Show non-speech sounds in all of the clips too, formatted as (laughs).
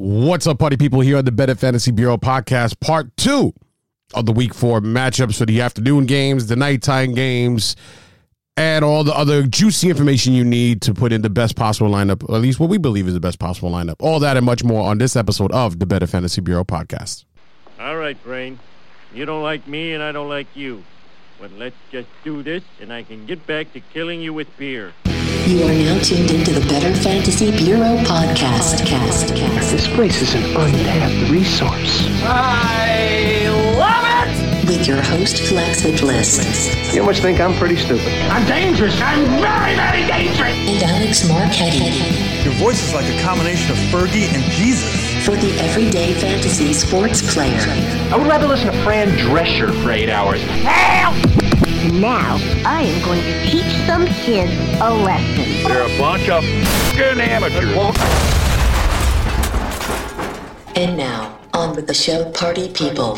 What's up, party people? Here on the Better Fantasy Bureau podcast, part two of the week four matchups for the afternoon games, the nighttime games, and all the other juicy information you need to put in the best possible lineup, at least what we believe is the best possible lineup. All that and much more on this episode of the Better Fantasy Bureau podcast. All right, Brain. You don't like me and I don't like you. But let's just do this and I can get back to killing you with beer. You are now tuned into the Better Fantasy Bureau podcast. Cast, cast, This place is an untapped resource. I love it! With your host Flaccid Bliss You must think I'm pretty stupid. I'm dangerous. I'm very, very dangerous. and Alex Marquetti Your voice is like a combination of Fergie and Jesus. for the everyday fantasy sports player. I would rather listen to Fran Drescher for eight hours. Help! Now, I am going to teach some kids a lesson. They're a bunch of f***ing amateurs. And now on with the show, party people.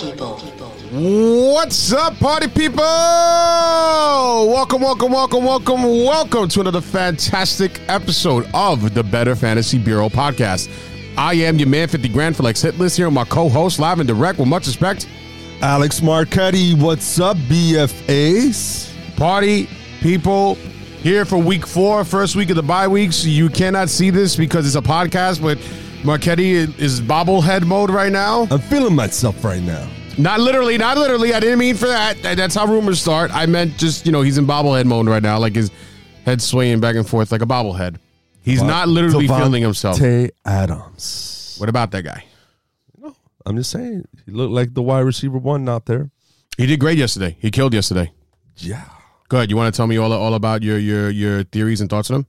What's up, party people? Welcome, welcome, welcome, welcome, welcome to another fantastic episode of the Better Fantasy Bureau podcast. I am your man, 50 Grand Flex Hitlist here, with my co-host, live and direct, with much respect. Alex Marquetti, what's up, BFAs? Party people here for week four, first week of the bye weeks. You cannot see this because it's a podcast, but Marquetti is bobblehead mode right now. I'm feeling myself right now. Not literally, not literally. I didn't mean for that. That- That's how rumors start. I meant just, you know, he's in bobblehead mode right now, like his head swaying back and forth like a bobblehead. He's not literally feeling himself. Tay Adams. What about that guy? I'm just saying, he looked like the wide receiver one out there. He did great yesterday. He killed yesterday. Yeah. Good. You want to tell me all all about your your your theories and thoughts on him?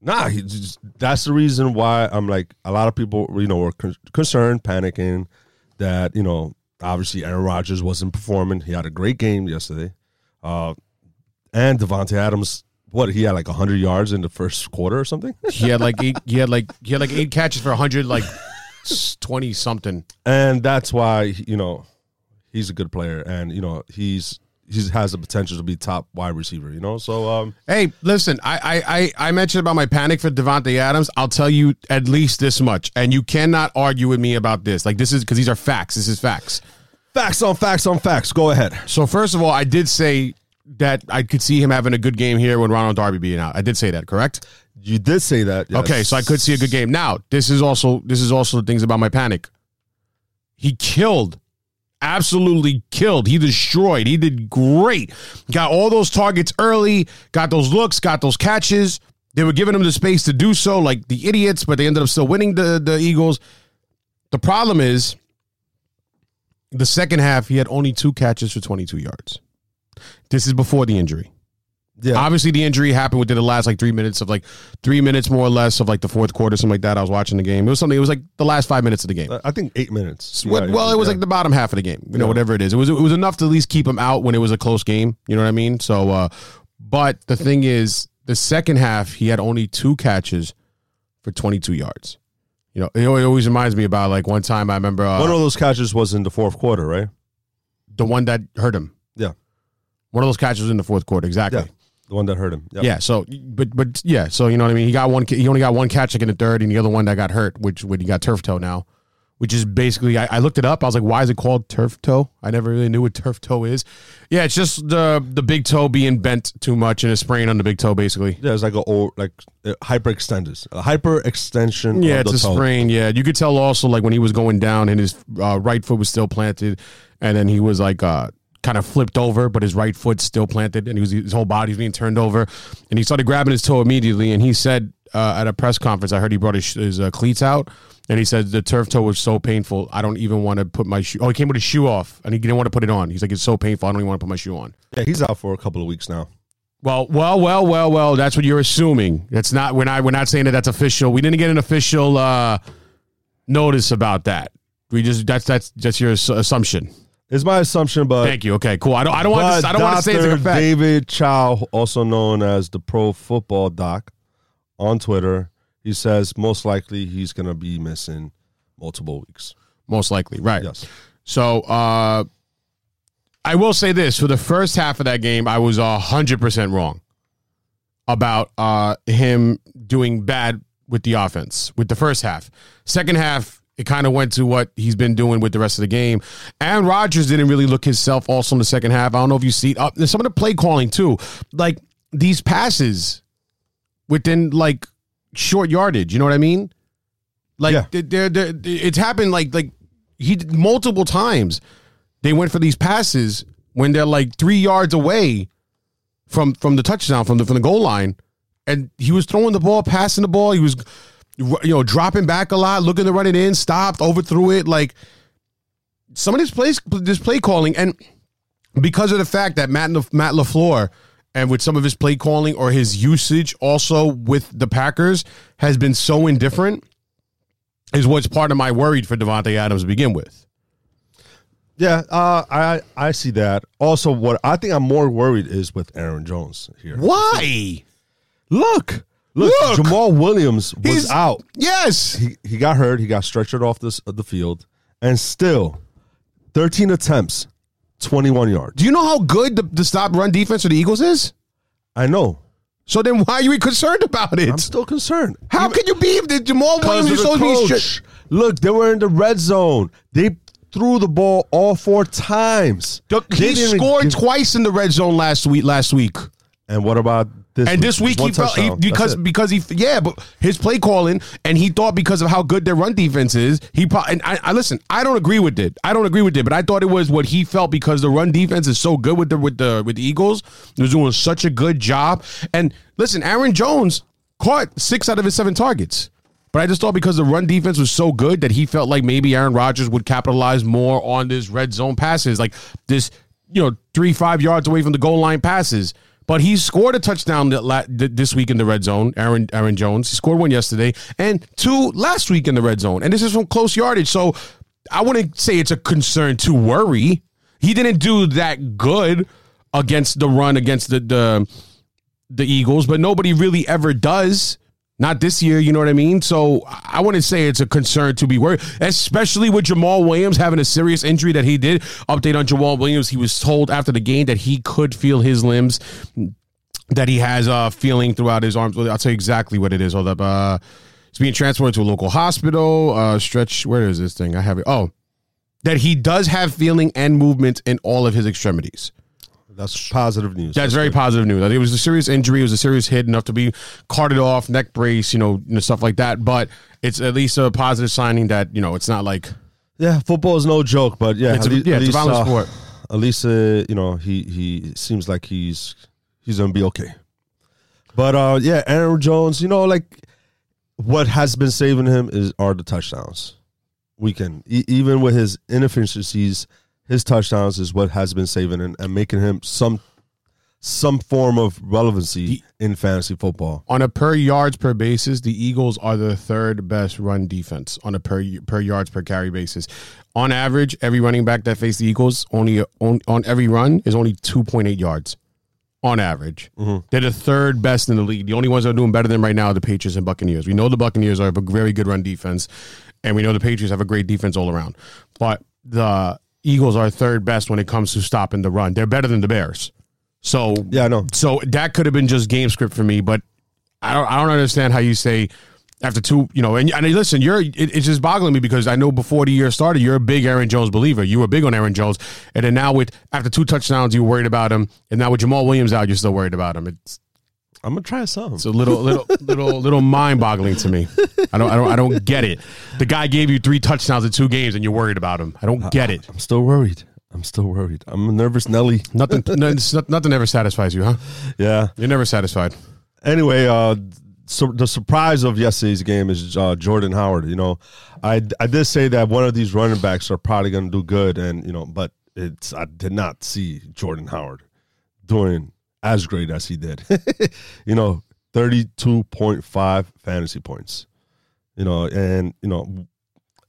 Nah, he just, that's the reason why I'm like, a lot of people, you know, were con- concerned, panicking that, you know, obviously Aaron Rodgers wasn't performing. He had a great game yesterday. Uh, and Davante Adams, what, he had like 100 yards in the first quarter or something? He had like eight. He had like he had like eight catches for hundred like twenty something. and that's why you know he's a good player, and you know he's he has the potential to be top wide receiver. You know, so um, Hey, listen, I, I I I mentioned about my panic for Davante Adams. I'll tell you at least this much, and you cannot argue with me about this. Like this is because these are facts. This is facts. facts on facts on facts. Go ahead. So first of all, I did say that I could see him having a good game here when Ronald Darby being out. I did say that, correct? You did say that. yes. Okay, so I could see a good game. Now, this is also this is also the things about my panic. He killed, absolutely killed. He destroyed. He did great. Got all those targets early. Got those looks. Got those catches. They were giving him the space to do so, like the idiots, but they ended up still winning the the Eagles. The problem is, the second half he had only two catches for twenty two yards. This is before the injury. Yeah, Obviously, the injury happened within the last like three minutes of like three minutes more or less of like the fourth quarter, something like that. I was watching the game. It was something. It was like the last five minutes of the game. I think eight minutes. well, Yeah, well, it was yeah. like the bottom half of the game. You know, Yeah. whatever it is. It was it was enough to at least keep him out when it was a close game. You know what I mean? So, uh, but the thing is, the second half he had only two catches for twenty two yards. You know, it always- reminds me about like one time I remember uh, one of those catches was in the fourth quarter, right? the one that hurt him. Yeah, One of those catches was in the fourth quarter. Exactly. The one that hurt him. Yep. Yeah. So, but but yeah. So you know what I mean. He got one. He only got one catch like in the third, and the other one that got hurt, which when he got turf toe now, which is basically I, I looked it up. I was like, why is it called turf toe? I never really knew what turf toe is. Yeah, it's just the the big toe being bent too much and a sprain on the big toe, basically. Yeah, it's like a old, like uh, hyperextended, a hyperextension. Yeah, of it's a toe. sprain. Yeah, you could tell also like when he was going down and his uh, right foot was still planted, and then he was like uh, kind of flipped over, but his right foot still planted, and he was his whole body was being turned over, and he started grabbing his toe immediately. And he said uh, at a press conference, I heard he brought his, his uh, cleats out, and he said the turf toe was so painful, I don't even want to put my shoe. Oh, he came with his shoe off, and he didn't want to put it on. He's like, it's so painful, I don't even want to put my shoe on. Yeah, he's out for a couple of weeks now. Well, well, well, well, well. That's what you're assuming. That's not. We're not. We're not saying that that's official. We didn't get an official uh, notice about that. We just that's that's just your assumption. It's my assumption, but Thank you. Okay, cool. I don't. I don't want. To, I don't want to say it's a fact. David Chao, also known as the Pro Football Doc, on Twitter, he says most likely he's going to be missing multiple weeks. Most likely, right? Yes. So, uh, I will say this: for the first half of that game, I was hundred percent wrong about uh, him doing bad with the offense with the first half. Second half, it kind of went to what he's been doing with the rest of the game. Aaron Rodgers didn't really look himself also in the second half. I don't know if you see uh, some of the play calling too, like these passes within like short yardage. You know what I mean? Like Yeah. they're, they're, it's happened like like he did multiple times. They went for these passes when they're like three yards away from from the touchdown from the from the goal line, and he was throwing the ball, passing the ball. He was you know dropping back a lot, looking to run it in, stopped, overthrew it. Like some of this plays, this play calling, and because of the fact that Matt Matt Lafleur and with some of his play calling or his usage also with the Packers has been so indifferent, is what's part of my worried for Davante Adams to begin with. Yeah, uh, I I see that. Also, what I think I'm more worried is with Aaron Jones here. Why? Look, look, Look! Jamaal Williams was He's- out. Yes. He he got hurt. He got stretchered off this of the field, and still, 13 attempts, 21 yards. Do you know how good the, the stop run defense for the Eagles is? I know. So then why are you concerned about it? I'm still concerned. how can you be if the Jamal Because Williams of is the supposed to be coach. Look, they were in the red zone. They threw the ball all four times. The- They He didn't scored give- twice in the red zone last week. Last week, And what about this? and this week he felt he, because because he yeah, but his play calling and he thought because of how good their run defense is, he pro- and I, I listen. I don't agree with it. I don't agree with it, but I thought it was what he felt because the run defense is so good with the with the with the Eagles. They're doing such a good job. And listen, Aaron Jones caught six out of his seven targets. But I just thought because the run defense was so good that he felt like maybe Aaron Rodgers would capitalize more on this red zone passes, like this, you know, three five yards away from the goal line passes. But he scored a touchdown this week in the red zone. Aaron Aaron Jones he scored one yesterday and two last week in the red zone, and this is from close yardage. So I wouldn't say it's a concern to worry. He didn't do that good against the run against the the the Eagles, but nobody really ever does. Not this year, you know what I mean? So I wouldn't say it's a concern to be worried, especially with Jamaal Williams having a serious injury that he did. Update on Jamaal Williams. He was told after the game that he could feel his limbs, that he has a feeling throughout his arms. I'll tell you exactly what it is. Hold up. Uh, it's being transported to a local hospital. Uh, stretch. Where is this thing? I have it. Oh, that he does have feeling and movement in all of his extremities. That's positive news. That's very positive news. I think it was a serious injury. It was a serious hit enough to be carted off, neck brace, you know, you know, stuff like that. But it's at least a positive signing that you know it's not like yeah, football is no joke, but yeah, It's a- lea- yeah, it's a violent uh, sport. At least, uh, you know, he he seems like he's he's gonna be okay. But uh, yeah, Aaron Jones, you know, like what has been saving him is are the touchdowns. Weekend, e- even with his inefficiencies, his touchdowns is what has been saving and, and making him some some form of relevancy in fantasy football. on a per yards per basis, the Eagles are the third best run defense on a per per yards per carry basis. On average, every running back that faced the Eagles only on, on every run is only two point eight yards. On average, mm-hmm. they're the third best in the league. The only ones that are doing better than right now are the Patriots and Buccaneers. We know the Buccaneers are a very good run defense, and we know the Patriots have a great defense all around. But the Eagles are third best when it comes to stopping the run. They're better than the Bears. So Yeah, I know. so that could have been just game script for me, but I don't I don't understand how you say after two, you know, and, and listen, you're it, it's just boggling me because I know before the year started, you're a big Aaron Jones believer. You were big on Aaron Jones, and then now with after two touchdowns, you were worried about him, and now with Jamaal Williams out, you're still worried about him. It's I'm gonna try some. it's a little little (laughs) little little mind boggling to me. I don't I don't I don't get it. The guy gave you three touchdowns in two games, and you're worried about him. I don't get it. I'm still worried. I'm still worried. I'm a nervous Nelly. Nothing (laughs) no, nothing ever satisfies you, huh? Yeah. You're never satisfied. Anyway, uh, so the surprise of yesterday's game is uh, Jordan Howard. You know, I I did say that one of these running backs are probably going to do good, and you know, but it's I did not see Jordan Howard doing as great as he did. (laughs) you know, thirty two point five fantasy points. You know, and you know,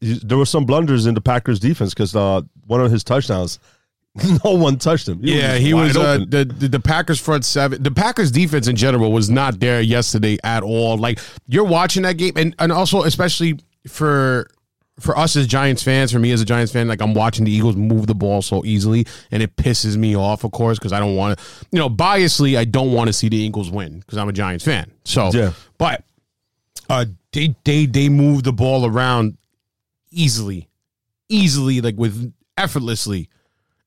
there were some blunders in the Packers defense because uh, one of his touchdowns, (laughs) no one touched him. yeah, just he was uh, the, the the Packers front seven. The Packers defense in general was not there yesterday at all. Like you're watching that game, and and also especially for for us as Giants fans, for me as a Giants fan, like I'm watching the Eagles move the ball so easily, and it pisses me off, of course, because I don't want to, you know, biasly, I don't want to see the Eagles win because I'm a Giants fan. So, Yeah. but uh, they they they move the ball around easily, easily, like with effortlessly.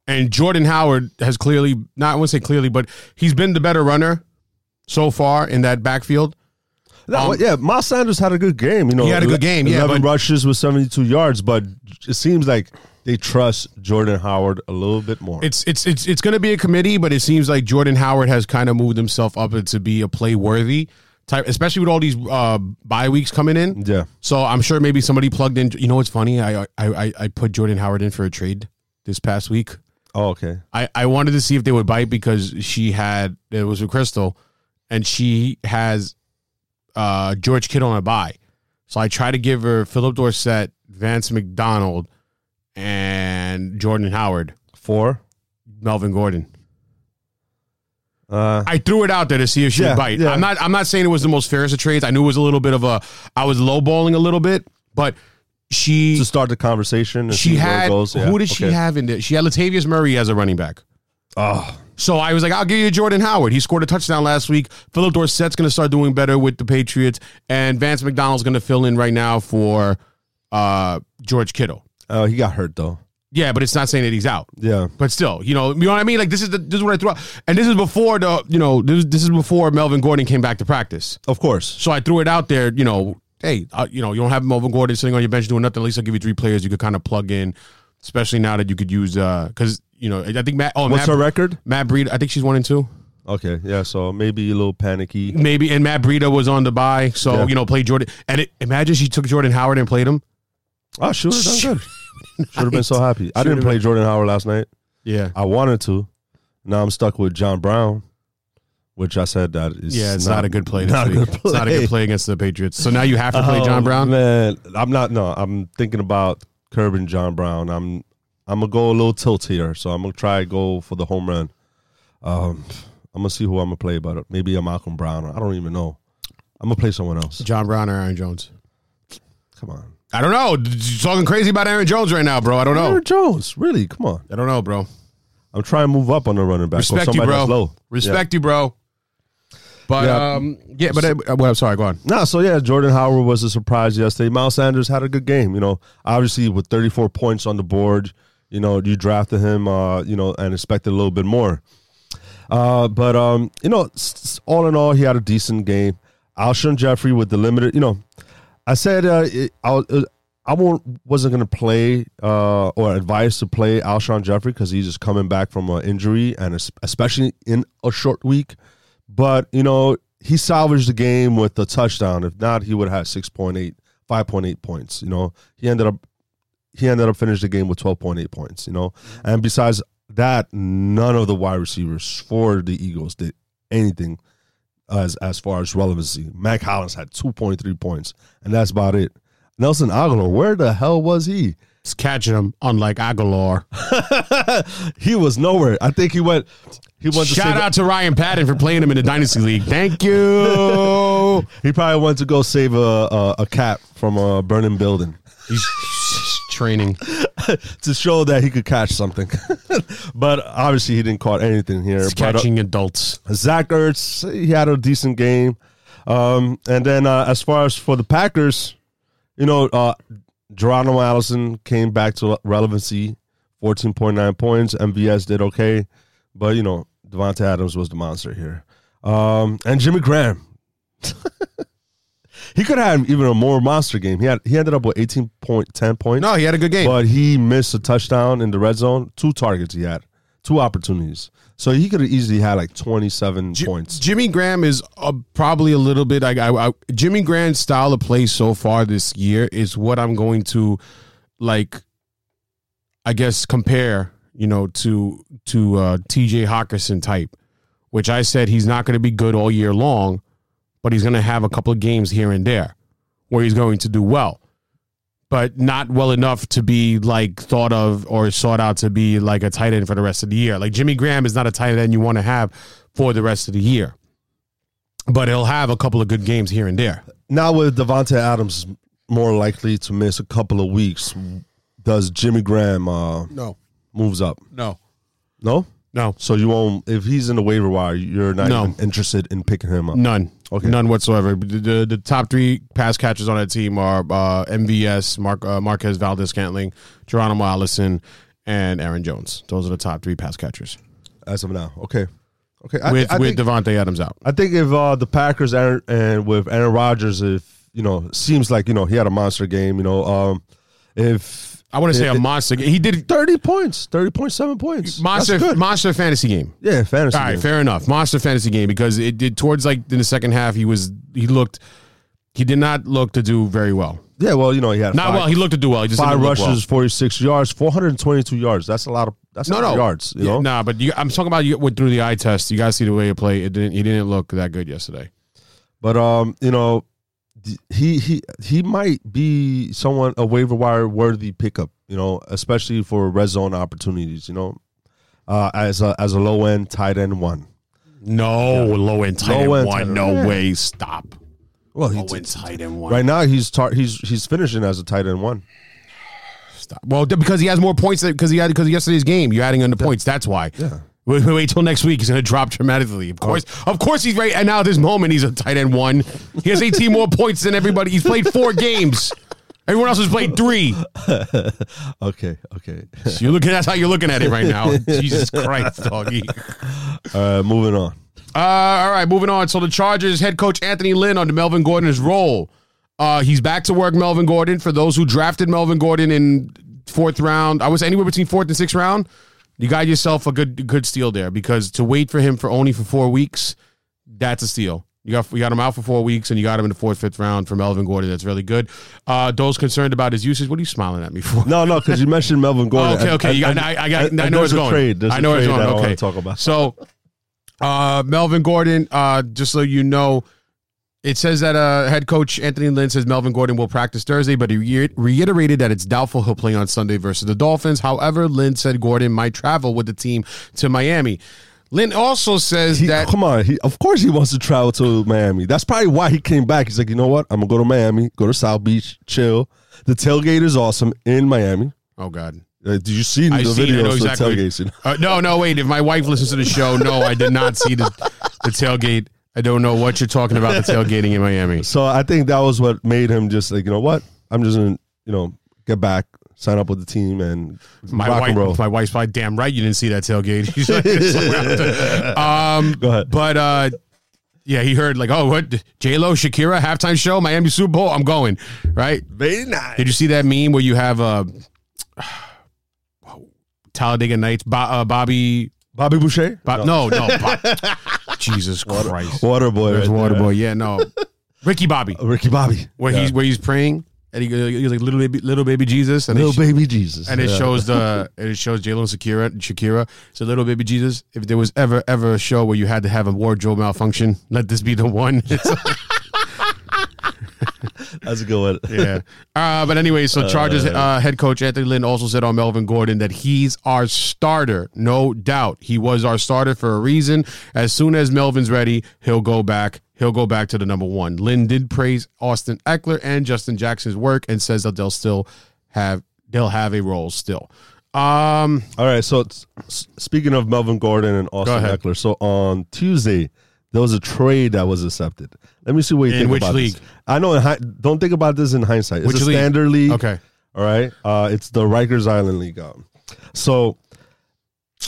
And Jordan Howard has clearly, not I won't say clearly, but he's been the better runner so far in that backfield. No, Um, yeah, Miles Sanders had a good game. You know, He had a good game, yeah, eleven but- rushes with seventy-two yards, but it seems like they trust Jordan Howard a little bit more. It's it's it's it's going to be a committee, but it seems like Jordan Howard has kind of moved himself up to be a play worthy type, especially with all these uh, bye weeks coming in. yeah, So I'm sure maybe somebody plugged in. You know what's funny? I I I, I put Jordan Howard in for a trade this past week. oh, okay. I, I wanted to see if they would bite because she had it was with Crystal, and she has uh, George Kittle on a bye. So I tried to give her Phillip Dorsett, Vance McDonald, and Jordan Howard, Four. Melvin Gordon. Uh, I threw it out there to see if she Yeah, would bite. yeah. I'm not. I'm not saying it was the most fairest of trades. I knew it was a little bit of a. I was lowballing a little bit, but she to start the conversation. She see where it had goes. Yeah, who did she have in there? She had Latavius Murray as a running back. Oh, So I was like, I'll give you Jordan Howard. He scored a touchdown last week. Phillip Dorsett's going to start doing better with the Patriots, and Vance McDonald's going to fill in right now for uh, George Kittle. oh, he got hurt though. Yeah, but it's not saying that he's out. Yeah, But still, you know, you know what I mean. Like this is the, this is what I threw out, and this is before the you know this, this is before Melvin Gordon came back to practice. of course. So I threw it out there. You know, hey, uh, you know, you don't have Melvin Gordon sitting on your bench doing nothing. At least I'll give you three players you could kind of plug in, especially now that you could use because you know I think Matt. Oh, What's Matt, her record? Matt Breed. I think she's one and two. Okay, yeah. So maybe a little panicky. Maybe and Matt Breida was on the bye, so Yeah. you know played Jordan. And it, imagine she took Jordan Howard and played him. Ah, oh, have done good. (laughs) Should have been so happy. I didn't Should've play Jordan Howard last night. Yeah, I wanted to. Now I'm stuck with John Brown, which I said that is yeah, it's not, a good play. This not a week. good It's not a good play against the Patriots. So now you have to play Oh, John Brown. Man, I'm not. No, I'm thinking about curbing John Brown. I'm. I'm gonna go a little tilt here, so I'm gonna try go for the home run. Um, I'm gonna see who I'm gonna play, but maybe a Malcolm Brown. I don't even know. I'm gonna play someone else. John Brown or Aaron Jones. Come on, I don't know. You're talking crazy about Aaron Jones right now, bro. I don't know. Aaron Jones. Really? Come on. I don't know, bro. I'm trying to move up on the running back. or Respect you, bro. Respect you, bro. But Yeah. um, yeah, but uh, well, I'm sorry. Go on. No, so yeah, Jordan Howard was a surprise yesterday. Miles Sanders had a good game. You know, obviously with 34 points on the board, you know, you drafted him, uh, you know, and expected a little bit more. Uh, but um, you know, all in all, he had a decent game. Alshon Jeffery with the limited, you know, I said uh, I, uh, I won't, wasn't going to play uh, or advise to play Alshon Jeffery because he's just coming back from an injury and especially in a short week. But, you know, he salvaged the game with a touchdown. If not, he would have had 6.8, 5.8 points. You know, he ended up he ended up finishing the game with 12.8 points, you know. And besides that, none of the wide receivers for the Eagles did anything as as far as relevancy. Mack Hollins had 2.3 points, and that's about it. Nelson Agholor, where the hell was he? It's catching him, unlike Agholor. (laughs) he was nowhere. I think he went he went to Shout save, out to Ryan Patton for playing him in the Dynasty League. Thank you. (laughs) he probably went to go save a a, a cat from a burning building. He's training. (laughs) to show that he could catch something. (laughs) but obviously he didn't caught anything here. He's But, uh, catching adults. Zach Ertz, he had a decent game. Um, and then uh, as far as for the Packers, you know, uh, Geronimo Allison came back to relevancy, 14.9 points. MVS did okay. But, you know, Davante Adams was the monster here. Um, and Jimmy Graham. (laughs) he could have had even a more monster game. He had he ended up with 18.10 points. No, he had a good game. But he missed a touchdown in the red zone. Two targets he had, two opportunities. So he could have easily had like 27 Ji- points. Jimmy Graham is uh, probably a little bit. I, I, I, Jimmy Graham's style of play so far this year is what I'm going to like. I guess compare you know to to uh, T.J. Hockenson type, which I said he's not going to be good all year long, but he's going to have a couple of games here and there where he's going to do well, but not well enough to be like thought of or sought out to be like a tight end for the rest of the year. Like Jimmy Graham is not a tight end you want to have for the rest of the year, but he'll have a couple of good games here and there. Now with Davante Adams more likely to miss a couple of weeks, does Jimmy Graham uh, No, moves up? no, No? No, So you won't if he's in the waiver wire, you're not No. even interested in picking him up. none. Okay. None whatsoever. The, the, the top three pass catchers on that team are uh, MVS, Mark, uh, Marquez Valdes Scantling, Geronimo Allison, and Aaron Jones. Those are the top three pass catchers. As of now. Okay. Okay. I, with I with think, Davante Adams out. I think if uh, the Packers Aaron, and with Aaron Rodgers, if you know, seems like you know he had a monster game. You know, um, if I want to say a monster. He did thirty points, thirty point seven points, monster monster fantasy game. yeah, fantasy. All right, game. fair enough. Monster fantasy game because it did towards like in the second half. He was he looked he did not look to do very well. Yeah, well, you know, he had Not five, well. He looked to do well. He just five rushes, forty six yards, four hundred twenty two yards. That's a lot of that's Well. a No, lot no of yards. You Yeah, know, Nah, but you, I'm talking about you went through the eye test. You guys see the way he played. It didn't. He didn't look that good yesterday. But um, you know, he he he might be someone a waiver wire worthy pickup. You know, especially for red zone opportunities. You know, uh, as a as a low end tight end one. No low end tight Low end one. tight. No Yeah. way. Stop. Well, Low he, end tight end one. right now he's tar- he's he's finishing as a tight end one. Stop. Well, because he has more points because he had because yesterday's game. You're adding on the points. That's why. Yeah. Wait, wait, till next week. He's going to drop dramatically. Of course, of course, he's right. And now at this moment, he's a tight end one. He has 18 more points than everybody. He's played four (laughs) games. Everyone else has played three. (laughs) Okay, okay. So you're looking. That's how you're looking at it right now. (laughs) Jesus Christ, doggy. uh, moving on. Uh, all right, moving on. So the Chargers head coach Anthony Lynn under Melvin Gordon's role. Uh, he's back to work. Melvin Gordon. For those who drafted Melvin Gordon in fourth round, I was anywhere between fourth and sixth round. You got yourself a good good steal there because to wait for him for only for four weeks, that's a steal. You got you got him out for four weeks and you got him in the fourth fifth round for Melvin Gordon. That's really good. Uh, those concerned about his usage, what are you smiling at me for? No, no, because you mentioned Melvin Gordon. Oh, okay, okay. And- You got, and- I, I got. and- I know there's it's going. Trade. I know it's trade going. Okay. talk about. So, uh, Melvin Gordon. Uh, just so you know, it says that uh, head coach Anthony Lynn says Melvin Gordon will practice Thursday, but he re- reiterated that it's doubtful he'll play on Sunday versus the Dolphins. However, Lynn said Gordon might travel with the team to Miami. Lynn also says He, that come on, he, of course he wants to travel to Miami. That's probably why he came back. He's like, you know what? I'm gonna go to Miami, go to South Beach, chill. The tailgate is awesome in Miami. oh god. Uh, did you see the I see. I videos of exactly. the know? (laughs) Uh, no, no, wait. If my wife listens to the show, no, I did not see the, the tailgate. I don't know what you're talking about. The tailgating in Miami. (laughs) So I think that was what made him just like, you know what? I'm just gonna, you know, get back, sign up with the team, and My rock and roll. wife, my wife's probably damn right. You didn't see that tailgate. (laughs) She's like, (laughs) um, Go ahead. But uh, yeah, he heard like, oh, what J Lo, Shakira halftime show, Miami Super Bowl. I'm going. Right? Very nice. Did you see that meme where you have uh, (sighs) Talladega Nights, Bo- uh, Bobby? Bobby Boucher? Bob, no, no, Bob, Jesus Christ, Water boy. There's right. Waterboy. Yeah, no, (laughs) Ricky Bobby, uh, Ricky Bobby. where Yeah. he's where he's praying and he, he's like little baby, little baby Jesus, and little it, baby Jesus. and it shows the (laughs) and it shows J Lo and Shakira. Shakira. So little baby Jesus. If there was ever ever a show where you had to have a wardrobe malfunction, let this be the one. (laughs) That's a good one. (laughs) yeah. Uh, but anyway, so Chargers uh, head coach Anthony Lynn also said on Melvin Gordon that he's our starter. No doubt. He was our starter for a reason. As soon as Melvin's ready, he'll go back. He'll go back to the number one. Lynn did praise Austin Ekeler and Justin Jackson's work and says that they'll still have they'll have a role still. Um All right. So speaking of Melvin Gordon and Austin. Ekeler, so on Tuesday there was a trade that was accepted. Let me see what you think about it. In think which about league? this. I know. In hi- don't think about this in hindsight. It's Which a league? standard league. okay. All right. Uh, it's the Rikers Island League. Um, so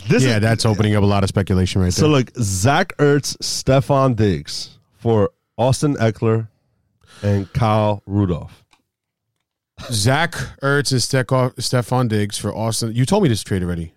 this Yeah, is, that's opening up a lot of speculation right there. so there. look. Zach Ertz, Stefon Diggs for Austin Ekeler and Kyle Rudolph. Zach Ertz and Steko- Stefon Diggs for Austin. You told me this trade already.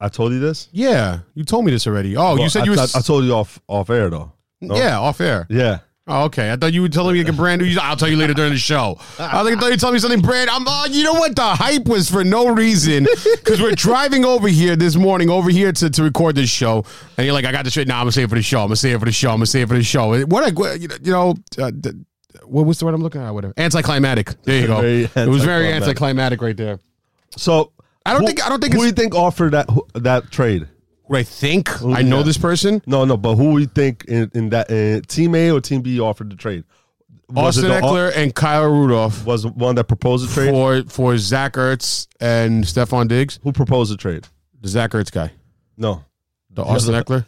I told you this. Yeah, you told me this already. Oh, you said I, you were. thought- I told you off off air though. No? Yeah, off air. Yeah. Oh, okay. I thought you were telling me like a brand new. I'll tell you later during the show. I was like, I thought you were telling me something brand. I'm. Uh, you know what? The hype was for no reason because we're driving over here this morning over here to, to record this show, and you're like, I got this straight. Now I'm gonna say it for the show. I'm gonna say it for the show. I'm gonna say it for the show. What? A, you know- you know. Uh, what was the word I'm looking at? Whatever. Anticlimactic. There you go. Very it was very anticlimactic. anticlimactic right there. So I don't who- think- I don't think who do you think offered that who- that trade. What I think I know yeah. this person. No, no, but who do you think in, in that uh, team A or team B offered the trade? Was Austin Ekeler and Kyle Rudolph was one that proposed the trade. for for Zach Ertz and Stefon Diggs. who proposed the trade? The Zach Ertz guy. No, The Austin (laughs) Ekeler.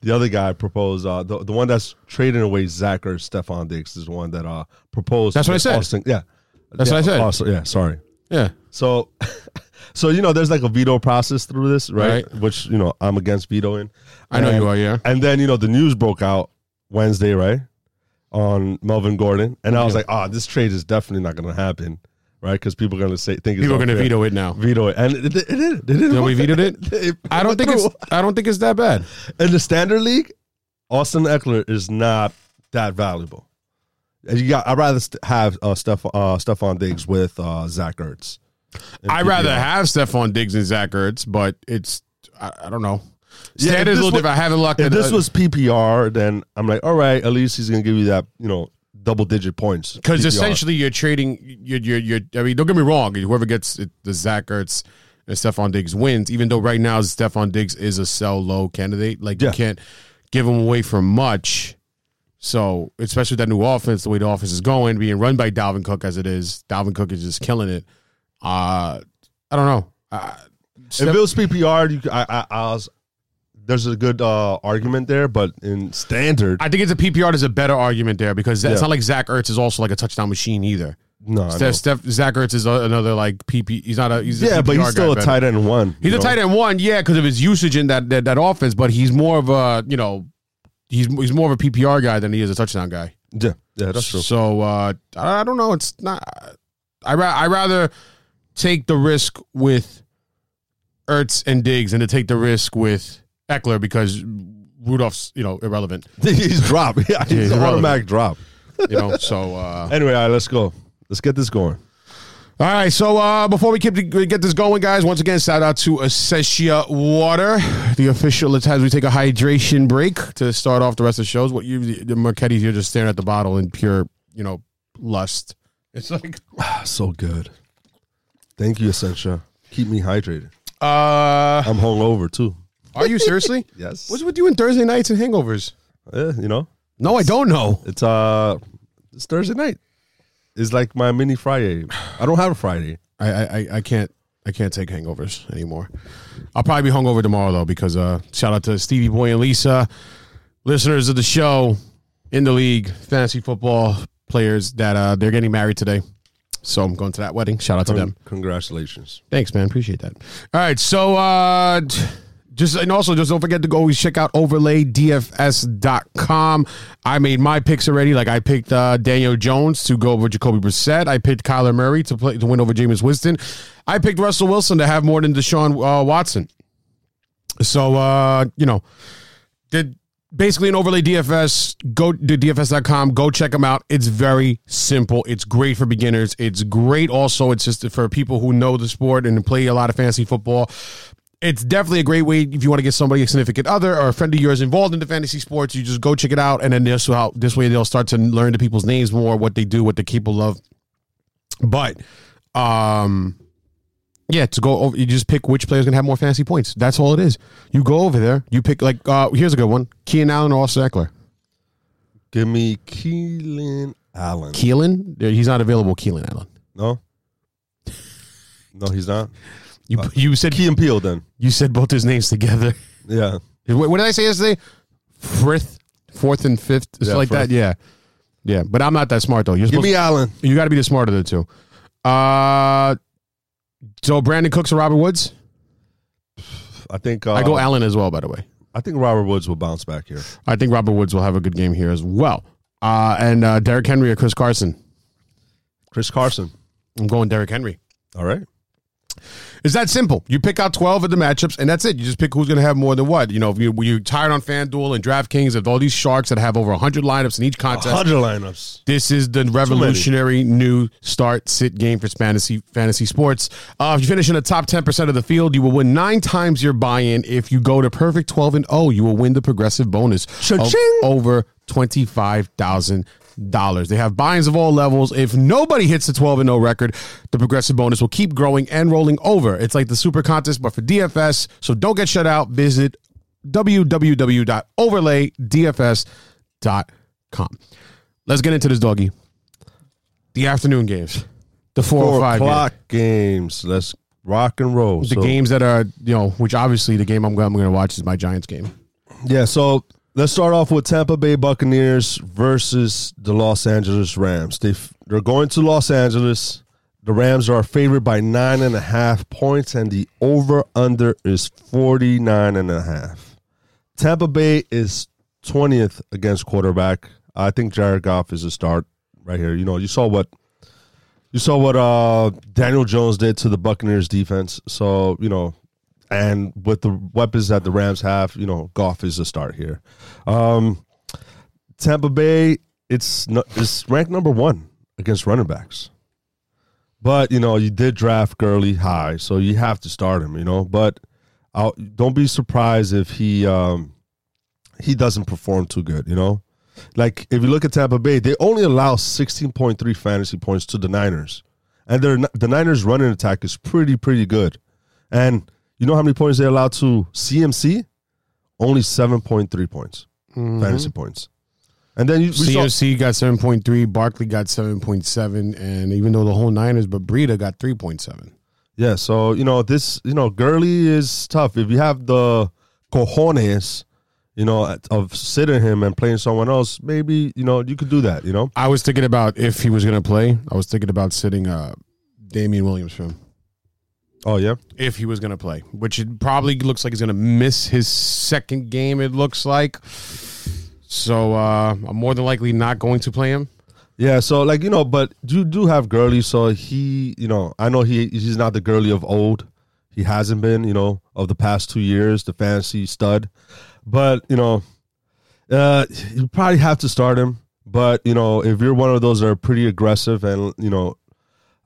the other guy proposed uh, the the one that's trading away Zach or Stefon Diggs is the one that uh proposed. That's what I said. Austin, yeah, That's yeah, what I said. Also, yeah, sorry. Yeah. So, (laughs) so you know, there's like a veto process through this, right? Right. Which you know, I'm against vetoing. I know And- you are, yeah. And then you know, the news broke out Wednesday, right, on Melvin Gordon, and I was Yeah. like, oh, this trade is definitely not going to happen, right? Because people are going to say think it's People are going to unfair. veto it now. veto it, and it, it, it did. They didn't. Nobody vetoed it. (laughs) It I don't think it's. I don't think it's that bad. in the standard league. Austin Ekeler is not that valuable. You got. I'd rather st- have uh, Steph, uh, Stefon Diggs with uh, Zach Ertz. I'd rather have Stefon Diggs and Zach Ertz, but it's. I, I don't know. Yeah, if Standard is a little was- different. I haven't looked If this uh, was PPR, then I'm like, all right, at least he's gonna give you that, you know, double digit points. because essentially you're trading. You're, you're, you're. I mean, don't get me wrong. Whoever gets it, the Zach Ertz and Stefon Diggs wins. Even though right now Stefon Diggs is a sell low candidate, like Yeah. you can't give him away for much. So especially with that new offense, the way the offense is going, being run by Dalvin Cook as it is, Dalvin Cook is just killing it. Uh I don't know. Uh, if it was PPR, you, I, I, I was, there's a good uh, argument there, but in standard, I think it's a PPR. There's a better argument there because it's Yeah. not like Zach Ertz is also like a touchdown machine either. no, Steph, Steph, Zach Ertz is a, another like PP. He's not a. He's a yeah, but he's still guy a tight end one. He's a know? tight end one, yeah, because of his usage in that, that that offense. But he's more of a you know, he's he's more of a PPR guy than he is a touchdown guy. Yeah, yeah, that's true. So uh, I I don't know. It's not. I ra- I rather take the risk with Ertz and Diggs and to take the risk with Ekeler because Rudolph's you know irrelevant. (laughs) he's dropped. (laughs) Yeah, he's he's automatic drop. You know. so uh, Anyway, all right, let's go. Let's get this going. All right, so uh, before we keep get this going, guys, once again, shout out to Essentia Water, the official. As we take a hydration break to start off the rest of the shows. What you, the Marquetti's, you're just staring at the bottle in pure, you know, lust. It's like, (sighs) So good. Thank you, Essentia. Keep me hydrated. uh, I'm hungover too. are you seriously? (laughs) Yes. What's with you and Thursday nights and hangovers? Yeah, you know, No, I don't know. it's uh, it's Thursday night. It's like my mini Friday. I don't have a Friday. I, I, I- I can't, I can't take hangovers anymore. I'll probably be hungover tomorrow though because uh, shout out to Stevie Boy and Lisa, listeners of the show in the league, fantasy football players that uh, they're getting married today. So I'm going to that wedding. Shout out to them. Congratulations. Thanks, man. Appreciate that. All right. So uh just and also just don't forget to go always check out overlaydfs.com. I made my picks already. Like I picked uh Daniel Jones to go over Jacoby Brissett. I picked Kyler Murray to play to win over Jameis Winston. I picked Russell Wilson to have more than Deshaun uh, Watson. So uh, you know, did basically an overlay DFS. Go to DFS.com. Go check them out. It's very simple. It's great for beginners. It's great also. It's just for people who know the sport and play a lot of fantasy football. It's definitely a great way if you want to get somebody, a significant other or a friend of yours involved in the fantasy sports. You just go check it out, and then this how this way they'll start to learn the people's names more, what they do, what they capable of. But um yeah, to go over, you just pick which player's gonna have more fantasy points. That's all it is. You go over there, you pick like uh here's a good one: Keenan Allen or Austin Ekeler. Give me Keelan Allen. Keelan, he's not available. Keelan Allen. no, no, he's not. You you said Key and Peel then. you said both his names together. Yeah. What, what did I say yesterday? Frith, fourth and fifth, It's Yeah, like that. Yeah, yeah. But I'm not that smart though. You're Give supposed me Allen. you got to be the smarter of the two. Uh, so Brandin Cooks or Robert Woods? I think uh, I go Allen as well. By the way. I think Robert Woods will bounce back here. I think Robert Woods will have a good game here as well. Uh, and uh, Derrick Henry or Chris Carson? Chris Carson. I'm going Derrick Henry. All right. It's that simple. You pick out 12 of the matchups, and that's it. You just pick who's going to have more than what. You know, if you, when you're tired on FanDuel and DraftKings of all these sharks that have over 100 lineups in each contest, 100 lineups. this is the revolutionary new start sit game for fantasy fantasy sports. Uh, if you finish in the top 10% of the field, you will win nine times your buy in. If you go to perfect 12 and 0, you will win the progressive bonus over $25,000. They have buy-ins of all levels. If nobody hits the 12 and 0 record, the progressive bonus will keep growing and rolling over. It's like the super contest, but for DFS. So don't get shut out. Visit www.overlaydfs.com. Let's get into this doggy. The afternoon games, the four, oh Four or five. o'clock games. Let's rock and roll. The So- games that are, you know, which obviously the game I'm, I'm going to watch is my Giants game. Yeah, so let's start off with Tampa Bay Buccaneers versus the Los Angeles Rams. They they're going to Los Angeles. The Rams are favored by nine and a half points, and the over under is 49 and a half. Tampa Bay is 20th against quarterback. I think Jared Goff is a start right here. You know, you saw what you saw what uh, Daniel Jones did to the Buccaneers defense. So, you know, and with the weapons that the Rams have, you know, Goff is a start here. Um, Tampa Bay, it's no, it's ranked number one against running backs. But you know, you did draft Gurley high, so you have to start him. You know, but I'll, don't be surprised if he um, he doesn't perform too good. You know, like if you look at Tampa Bay, they only allow sixteen point three fantasy points to the Niners, and their the Niners running attack is pretty pretty good. And you know how many points they allowed to CMC? Only seven point three points fantasy points. And then you we saw, got 7.3, Barkley got 7.7, and even though the whole Niners, but Breida got 3.7. Yeah, so you know this, you know, Gurley is tough. If you have the cojones, you know, of sitting him and playing someone else, maybe you know you could do that. You know, I was thinking about if he was going to play, I was thinking about sitting uh, Damien Williams for him. Oh yeah, If he was going to play, which it probably looks like he's going to miss his second game, it looks like. So uh, I'm more than likely not going to play him. yeah. So like you know, but you do have Gurley, so he, you know, I know he he's not the Gurley of old. He hasn't been, you know, of the past two years, the fantasy stud. But you know, uh, you probably have to start him. But you know, if you're one of those that are pretty aggressive and you know,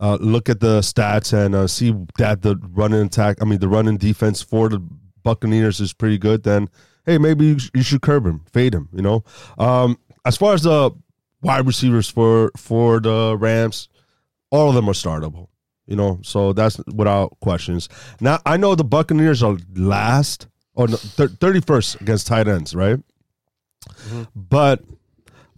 uh, look at the stats and uh, see that the running attack, I mean, the running defense for the Buccaneers is pretty good, then hey, maybe you, sh- you should curb him, fade him. You know, um, as far as the wide receivers for for the Rams, all of them are startable. You know, so that's without questions. Now I know the Buccaneers are last or thirty first against tight ends, right? But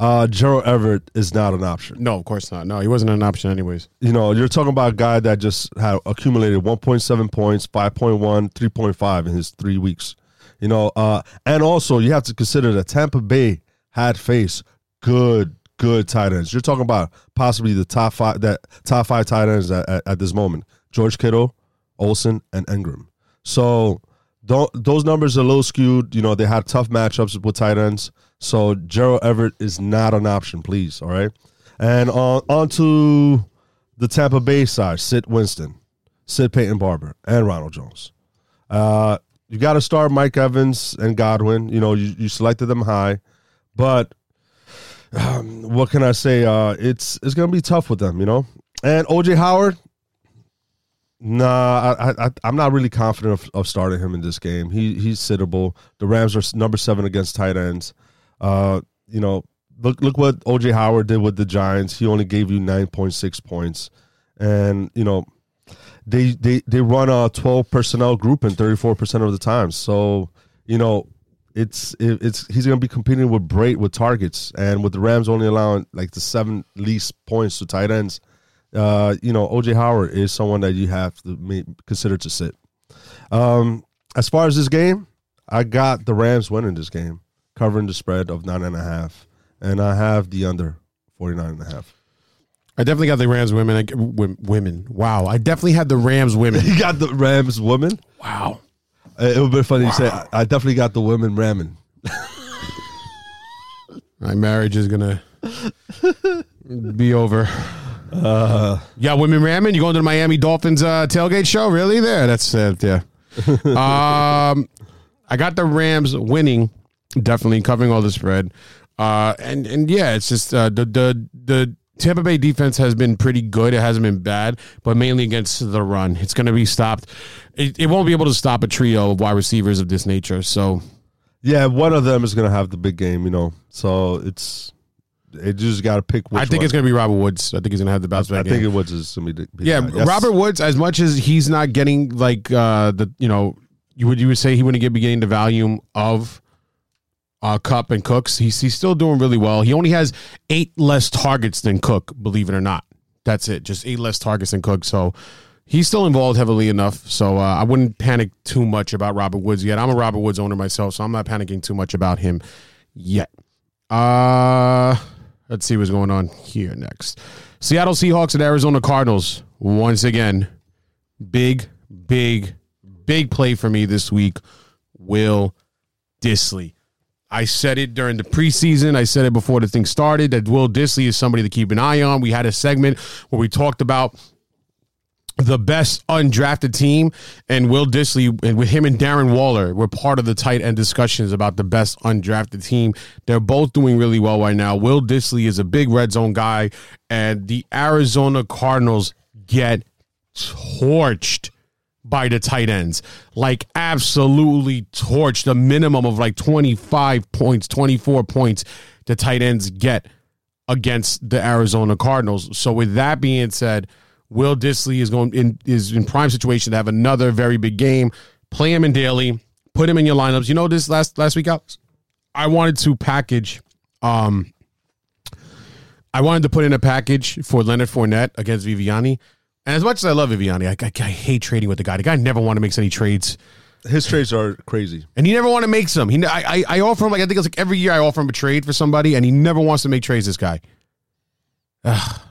uh Gerald Everett is not an option. No, of course not. No, he wasn't an option anyways. You know, you're talking about a guy that just had accumulated 1.7 points, 5.1, 3.5 in his three weeks. You know, uh, and also you have to consider that Tampa Bay had faced good, good tight ends. You're talking about possibly the top five that top five tight ends at, at, at this moment: George Kittle, Olsen, and Engram. So don't, those numbers are a little skewed. You know, they had tough matchups with tight ends. So Gerald Everett is not an option, please. All right. And on, on to the Tampa Bay side, Sid Winston, Sid Peyton Barber, and Ronald Jones. Uh, you got to start Mike Evans and Godwin. You know, you, you selected them high, but um, what can I say? Uh, it's it's gonna be tough with them, you know. And OJ Howard, nah, I, I I'm not really confident of, of starting him in this game. He he's sittable. The Rams are number seven against tight ends. Uh, you know, look look what OJ Howard did with the Giants. He only gave you nine point six points, and you know they they they run a 12 personnel group in 34% of the time. So you know it's it, it's he's going to be competing with Brate with targets. And with the Rams only allowing like the seven least points to tight ends uh you know OJ Howard is someone that you have to consider to sit. Um as far as this game I got the Rams winning this game covering the spread of nine and a half and I have the under 49 and a half I definitely got the Rams women. I, w- women. Wow. I definitely had the Rams women. (laughs) you got the Rams women Wow. It would be funny to say. I- I definitely got the women ramming. My marriage is gonna be over. Uh, yeah, women ramming. You going to the Miami Dolphins uh, tailgate show? Really? There. That's uh, yeah. (laughs) um, I got the Rams winning, definitely covering all the spread. Uh, and and yeah, it's just uh, the the the Tampa Bay defense has been pretty good. It hasn't been bad, but mainly against the run. It's going to be stopped. It, it won't be able to stop a trio of wide receivers of this nature. So Yeah, one of them is going to have the big game, you know. So it's it just got to pick. Which I think one. it's going to be Robert Woods. I think he's going to have the bounce back. I think it was just going to be. Yeah. Yes. Robert Woods. As much as he's not getting like uh the you know you would you would say he wouldn't get be getting the volume of uh Kupp and Cooks. He's he's still doing really well. He only has eight less targets than Cook. Believe it or not, that's it. Just eight less targets than Cook. So he's still involved heavily enough, so uh, I wouldn't panic too much about Robert Woods yet. I'm a Robert Woods owner myself, so I'm not panicking too much about him yet. Uh, let's see what's going on here next. Seattle Seahawks and Arizona Cardinals once again. Big, big, big play for me this week. Will Disley. I said it during the preseason. I said it before the thing started that Will Dissly is somebody to keep an eye on. We had a segment where we talked about the best undrafted team, and Will Dissly, and with him and Darren Waller, were part of the tight end discussions about the best undrafted team. They're both doing really well right now. Will Dissly is a big red zone guy, and the Arizona Cardinals get torched by the tight ends. Like absolutely torched. A minimum of like 25 points, 24 points the tight ends get against the Arizona Cardinals. So with that being said, Will Dissly is going in is in prime situation to have another very big game. Play him in daily, put him in your lineups. You know this last last week Alex? I wanted to package um I wanted to put in a package for Leonard Fournette against Viviani. And as much as I love Viviani, I, I, I hate trading with the guy. The guy never want to make any trades, His trades are crazy. and he never want to make some. He, I, I, I offer him like I think it's like every year I offer him a trade for somebody, and he never wants to make trades. This guy, Ah,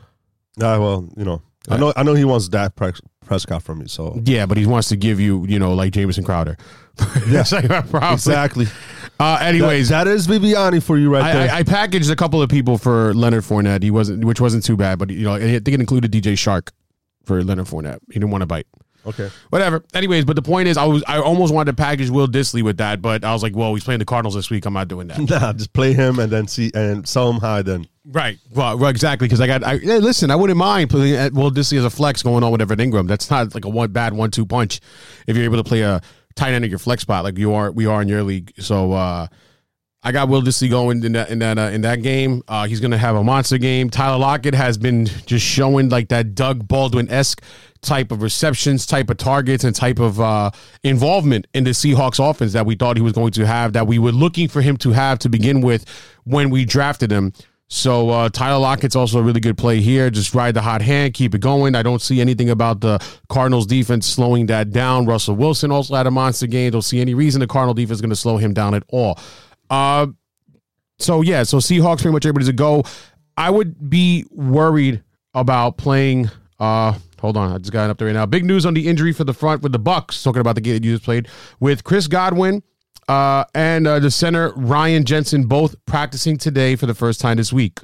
well, you know, I know, I know he wants Dak Pres- Prescott from me. So yeah, but he wants to give you, you know, like Jamison Crowder. (laughs) That's like problem. exactly. (laughs) Uh, anyways, that, that is Viviani for you right I, there. I, I packaged a couple of people for Leonard Fournette. He wasn't, which wasn't too bad, but you know, I think it included DJ Chark for Leonard Fournette. He didn't want to bite. okay. Whatever. Anyways, but the point is, I was I almost wanted to package Will Dissly with that, but I was like, well, he's playing the Cardinals this week. I'm not doing that. (laughs) Nah, just play him and then see and sell him high. Then right. Well, well, exactly. Because I got. I, listen, I wouldn't mind putting at Will Dissly as a flex going on with Evan Engram. That's not like a one bad one two punch. If you're able to play a tight end at your flex spot like you are, we are in your league. So. uh I got Will Dissly going in that in that uh, in that game. Uh, he's going to have a monster game. Tyler Lockett has been just showing like that Doug Baldwin esque type of receptions, type of targets, and type of uh, involvement in the Seahawks offense that we thought he was going to have, that we were looking for him to have to begin with when we drafted him. So uh, Tyler Lockett's also a really good play here. Just ride the hot hand, keep it going. I don't see anything about the Cardinals defense slowing that down. Russell Wilson also had a monster game. Don't see any reason the Cardinal defense is going to slow him down at all. Uh, so yeah, so Seahawks pretty much able to go. I would be worried about playing. Uh, hold on, I just got it up there right now. Big news on the injury for the front with the Bucks. Talking about the game that you just played with Chris Godwin uh, and uh, the center Ryan Jensen both practicing today for the first time this week.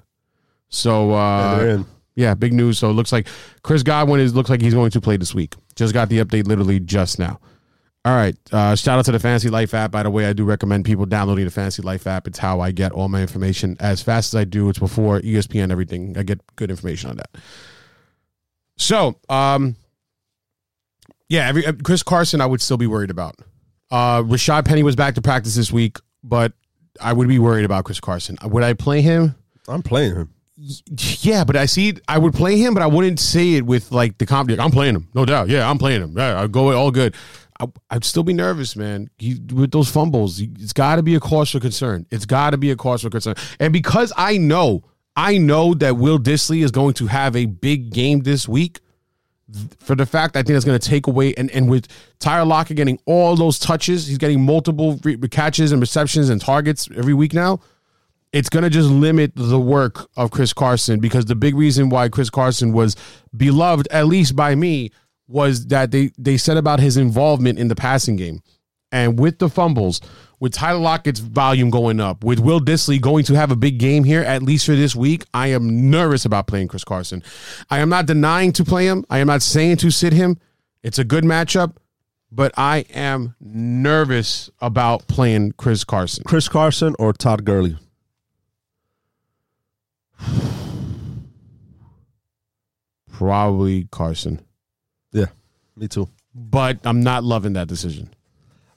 So they're uh, in. yeah, big news. So it looks like Chris Godwin is looks like he's going to play this week. Just got the update literally just now. All right. Uh, shout out to the Fantasy Life app. By the way, I do recommend people downloading the Fantasy Life app. It's how I get all my information as fast as I do. It's before ESPN, everything. I get good information on that. So, um, yeah, every, uh, Chris Carson, I would still be worried about. Uh, Rashad Penny was back to practice this week, but I would be worried about Chris Carson. Would I play him? I'm playing him. Yeah, but I see. I would play him, but I wouldn't say it with like the confidence. I'm playing him, no doubt. Yeah, I'm playing him. Yeah, I'll go all good. I, I'd still be nervous, man. He, with those fumbles, it's got to be a cause for concern. It's got to be a cause for concern. And because I know, I know that Will Dissly is going to have a big game this week. For the fact, I think it's going to take away, and, and with Tyler Lockett getting all those touches, he's getting multiple re- catches and receptions and targets every week now it's going to just limit the work of Chris Carson because the big reason why Chris Carson was beloved, at least by me, was that they, they said about his involvement in the passing game. And with the fumbles, with Tyler Lockett's volume going up, with Will Dissly going to have a big game here, at least for this week, I am nervous about playing Chris Carson. I am not denying to play him. I am not saying to sit him. It's a good matchup, but I am nervous about playing Chris Carson. Chris Carson or Todd Gurley. (sighs) Probably Carson. Me too. but I'm not loving that decision.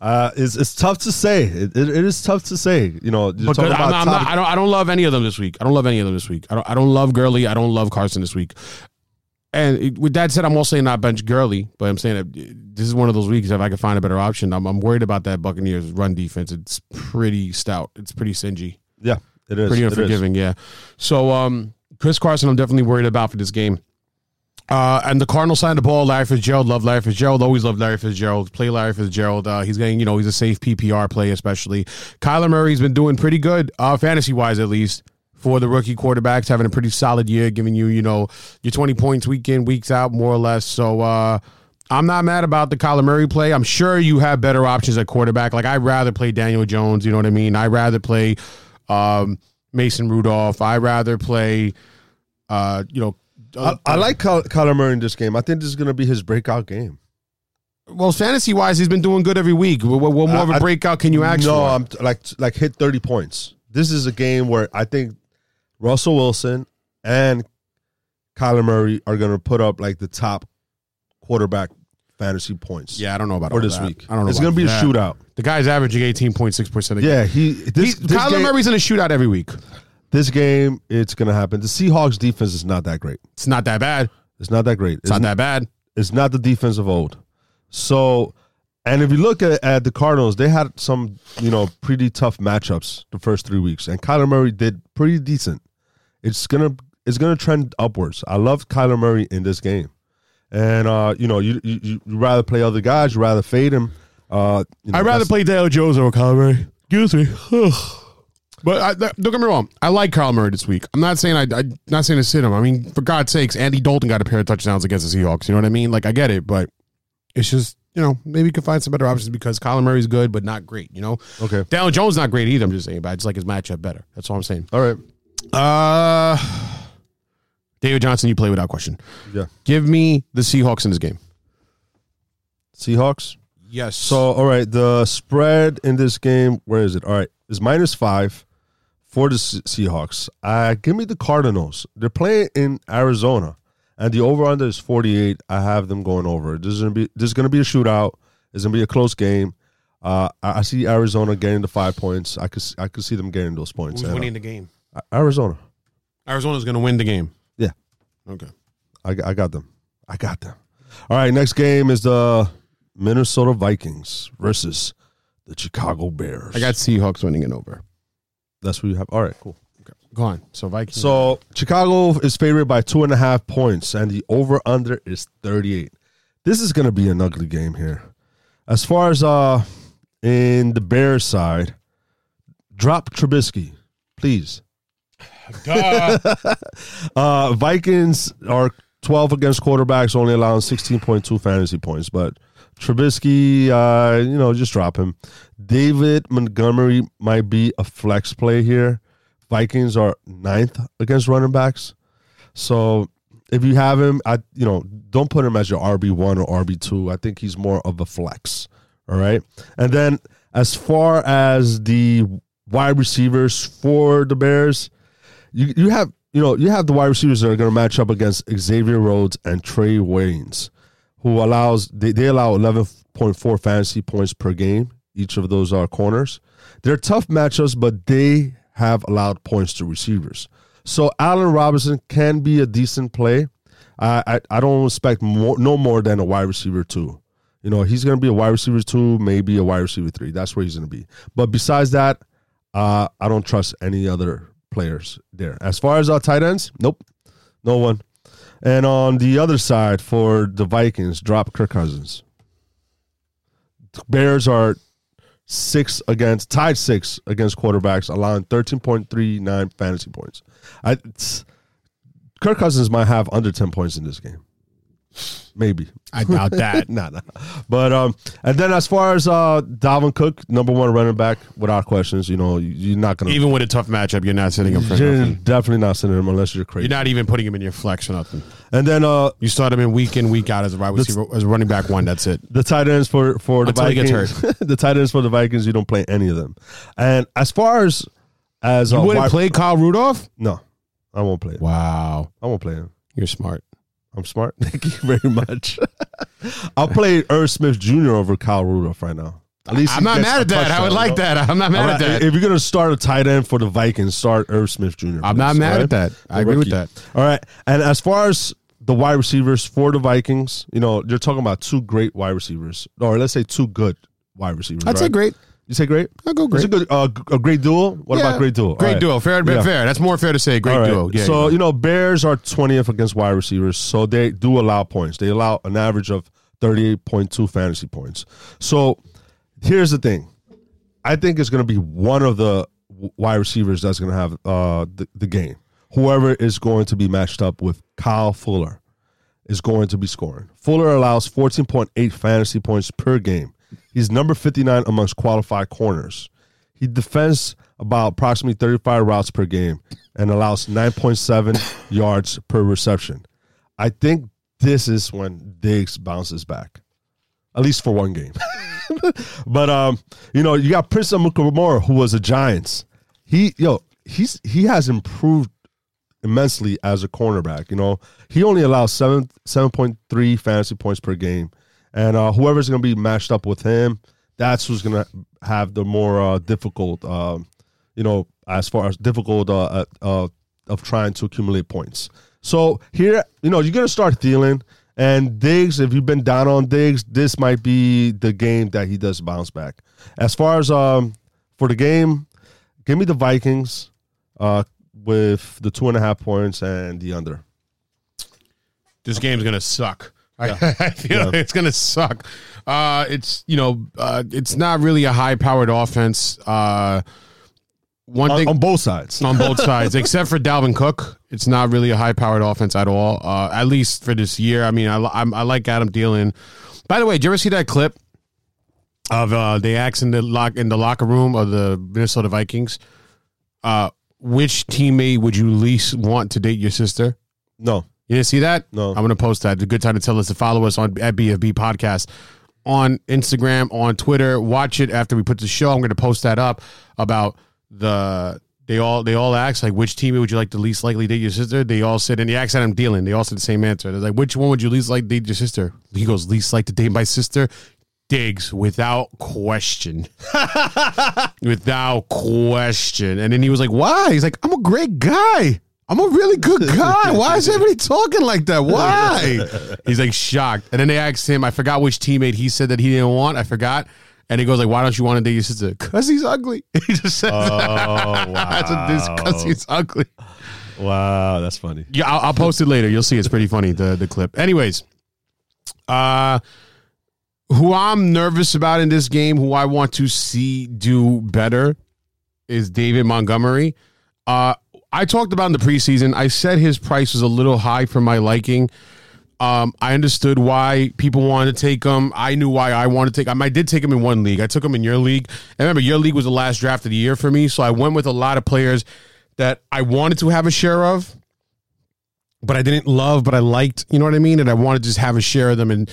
Uh, it's it's tough to say. It, it, it is tough to say. You know, you're talking I'm about not, I'm not, I don't. I don't love any of them this week. I don't love any of them this week. I don't. I don't love Gurley. I don't love Carson this week. And it- with that said, I'm also saying not bench Gurley, but I'm saying that this is one of those weeks if I can find a better option. I'm, I'm worried about that Buccaneers run defense. It's pretty stout. It's pretty singy. yeah, it is pretty It is. unforgiving. Yeah. So um, Chris Carson, I'm definitely worried about for this game. Uh, and the Cardinals signed the ball. Larry Fitzgerald, love Larry Fitzgerald. Always loved Larry Fitzgerald. Play Larry Fitzgerald. Uh, he's getting, you know, he's a safe PPR play, especially. Kyler Murray's been doing pretty good, uh, fantasy wise at least, for the rookie quarterbacks, having a pretty solid year, giving you, you know, your 20 points week in, weeks out, more or less. So, uh, I'm not mad about the Kyler Murray play. I'm sure you have better options at quarterback. Like I'd rather play Daniel Jones. You know what I mean? I'd rather play um, Mason Rudolph. I'd rather play, uh, you know, I, um, I like Ky- Kyler Murray in this game. I think this is going to be his breakout game. well, fantasy wise, he's been doing good every week. What, what more of a I- breakout can you ask no, for? I'm t- like like hit 30 points. This is a game where I think Russell Wilson and Kyler Murray are going to put up like the top quarterback fantasy points. yeah, I don't know about for all this that. week. I don't know. It's about going to be that. a shootout. The guy's averaging 18.6 percent. Yeah, he this, He's, this Kyler game, Murray's in a shootout every week. This game it's going to happen. The Seahawks defense is not that great. It's not that bad. It's not that great. It's not that bad. It's not the defense of old. So, and if you look at, at the Cardinals, they had some, you know, pretty tough matchups the first three weeks, and Kyler Murray did pretty decent. It's gonna it's gonna trend upwards. I love Kyler Murray in this game, and uh, you know, you you you rather play other guys, you rather fade him. Uh, you know, I'd rather play Dale Jones over Kyler Murray. Excuse me. (sighs) but I, don't get me wrong. I like Kyler Murray this week. I'm not saying I, I'm not saying to sit him. I mean, for God's sakes, Andy Dalton got a pair of touchdowns against the Seahawks. You know what I mean? Like I get it, but it's just you know maybe you can find some better options because Kyler Murray's good, but not great. You know, Okay. Daniel Jones not great either. I'm just saying, but I just like his matchup better. That's all I'm saying. All right. Uh, David Johnson, you play without question. Yeah. Give me the Seahawks in this game. Seahawks. Yes. So, all right, the spread in this game, where is it? All right, is minus five for the Se- Seahawks. Uh, give me the Cardinals. They're playing in Arizona, and the over under is forty eight. I have them going over. This is gonna be this is gonna be a shootout. It's gonna be a close game. Uh, I, I see Arizona getting the five points. I could I could see them getting those points. who's And, winning the game? uh, Arizona. Arizona's going to win the game. Yeah. Okay. I, I got them. I got them. All right, next game is the Minnesota Vikings versus the Chicago Bears. I got Seahawks winning it over. that's what you have. All right, cool. Go on. So Vikings. So Chicago is favored by two and a half points, and the over under is thirty eight. This is going to be an ugly game here. As far as uh in the Bears side, drop Trubisky, please. (laughs) uh, Vikings are 12 against quarterbacks, only allowing 16.2 fantasy points. But Trubisky, uh, you know, just drop him. David Montgomery might be a flex play here. Vikings are ninth against running backs. So if you have him, I you know, don't put him as your RB one or RB two. I think he's more of a flex. All right. And then as far as the wide receivers for the Bears, you you have you know you have the wide receivers that are going to match up against Xavier Rhodes and Trae Waynes, who allows they, they allow eleven point four fantasy points per game. Each of those are corners. They're tough matchups, but they have allowed points to receivers. So Allen Robinson can be a decent play. I I, I don't expect more, no more than a wide receiver two. You know, he's going to be a wide receiver two, maybe a wide receiver three. That's where he's going to be. But besides that, uh, I don't trust any other players there. As far as our tight ends, nope, no one. And on the other side for the Vikings, drop Kirk Cousins. Bears are six against tied six against quarterbacks, allowing thirteen point three nine fantasy points. I Kirk Cousins might have under ten points in this game, maybe. I doubt (laughs) that. nah, nah. But um, and then as far as uh, Dalvin Cook, number one running back, without questions, you know, you're not gonna. Even with a tough matchup, you're not sitting him for you're nothing. definitely not sending him unless you're crazy. You're not even putting him in your flex or nothing. and then uh, You start him in week in, week out as a wide receiver, as a running back one. That's it. the tight ends for for the Until he gets Vikings, (laughs) the tight ends for the Vikings, you don't play any of them. And as far as as You uh, wouldn't wide- play Kyle Rudolph? No, I won't play him. Wow, I won't play him. you're smart. I'm smart. (laughs) Thank you very much. I'll play Irv Smith Jr. over Kyle Rudolph right now. At least I'm not mad at that. I would you like know? that. I'm not mad All at that. If you're gonna start a tight end for the Vikings, start Irv Smith Jr. I'm not mad all at that. I The agree with that. All right, and as far as the wide receivers for the Vikings, you know, you're talking about two great wide receivers, or let's say two good wide receivers. I'd say great. You say great? I'll go It's a good, uh, g- a great duel. What Yeah, about great duel? Great All right. duo. Fair, Yeah. fair. That's more fair to say. Great All right. duo. Yeah. so yeah. you know, Bears are twentieth against wide receivers, so they do allow points. They allow an average of thirty-eight point two fantasy points. So here's the thing: I think it's going to be one of the wide receivers that's going to have uh, the, the game. Whoever is going to be matched up with Kyle Fuller is going to be scoring. Fuller allows fourteen point eight fantasy points per game. He's number fifty-nine amongst qualified corners. He defends about approximately 35 routes per game and allows 9.7 (coughs) yards per reception. I think this is when Diggs bounces back, at least for one game. (laughs) but um, you know, you got Prince Amukamara, who was a Giants. He yo, he's he has improved immensely as a cornerback. You know, he only allows seven seven point three fantasy points per game, and uh, whoever's going to be matched up with him, that's who's going to have the more uh, difficult. Um, you know, as far as difficult uh, uh, of trying to accumulate points. So here, you know, you're going to start Thielen and Diggs. If you've been down on Diggs, this might be the game that he does bounce back. As far as um for the game, give me the Vikings uh with the two and a half points and the under. this game's gonna suck. I, (laughs) I feel it's gonna suck. Uh, it's you know, uh, it's not really a high powered offense. Uh, one On, thing on both sides. on both (laughs) sides, except for Dalvin Cook. It's not really a high powered offense at all. Uh, at least for this year. I mean, I, I'm, I like Adam Thielen. By the way, did you ever see that clip of uh, they asked in the lock in the locker room of the Minnesota Vikings? Uh, which teammate would you least want to date your sister? No. You didn't see that? No. I'm going to post that. It's a good time to tell us to follow us on at BFB Podcast on Instagram, on Twitter. Watch it after we put the show. I'm going to post that up about the. They all they all asked like which team would you like to least likely date your sister? They all said and the accent I'm dealing. They all said the same answer. They're like, which one would you least like date your sister? He goes, least like to date my sister. Diggs without question. (laughs) without question. And then he was like, Why? He's like, I'm a great guy. I'm a really good (laughs) guy. Why is everybody talking like that? Why? (laughs) He's like shocked. And then they asked him, I forgot which teammate he said that he didn't want. I forgot. And he goes like, "Why don't you want to date your sister? Cause he's ugly." (laughs) He just said, Oh, "That's a this cause he's ugly." Wow, that's funny. Yeah, I'll, I'll post it later. You'll see it's pretty funny the the clip. Anyways, uh, who I'm nervous about in this game, who I want to see do better, is David Montgomery. Uh, I talked about in the preseason. I said his price was a little high for my liking. Um, I understood why people wanted to take him. I knew why I wanted to take him. I did take him in one league. I took him in your league. And remember, your league was the last draft of the year for me. So I went with a lot of players that I wanted to have a share of, but I didn't love, but I liked, you know what I mean? And I wanted to just have a share of them and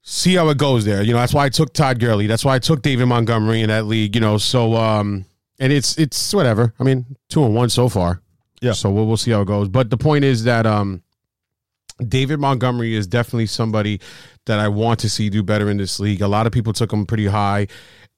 see how it goes there. You know, that's why I took Todd Gurley. That's why I took David Montgomery in that league, you know. So um and it's it's whatever. I mean, two and one so far. Yeah. So we'll we'll see how it goes. But the point is that um David Montgomery is definitely somebody that I want to see do better in this league. A lot of people took him pretty high.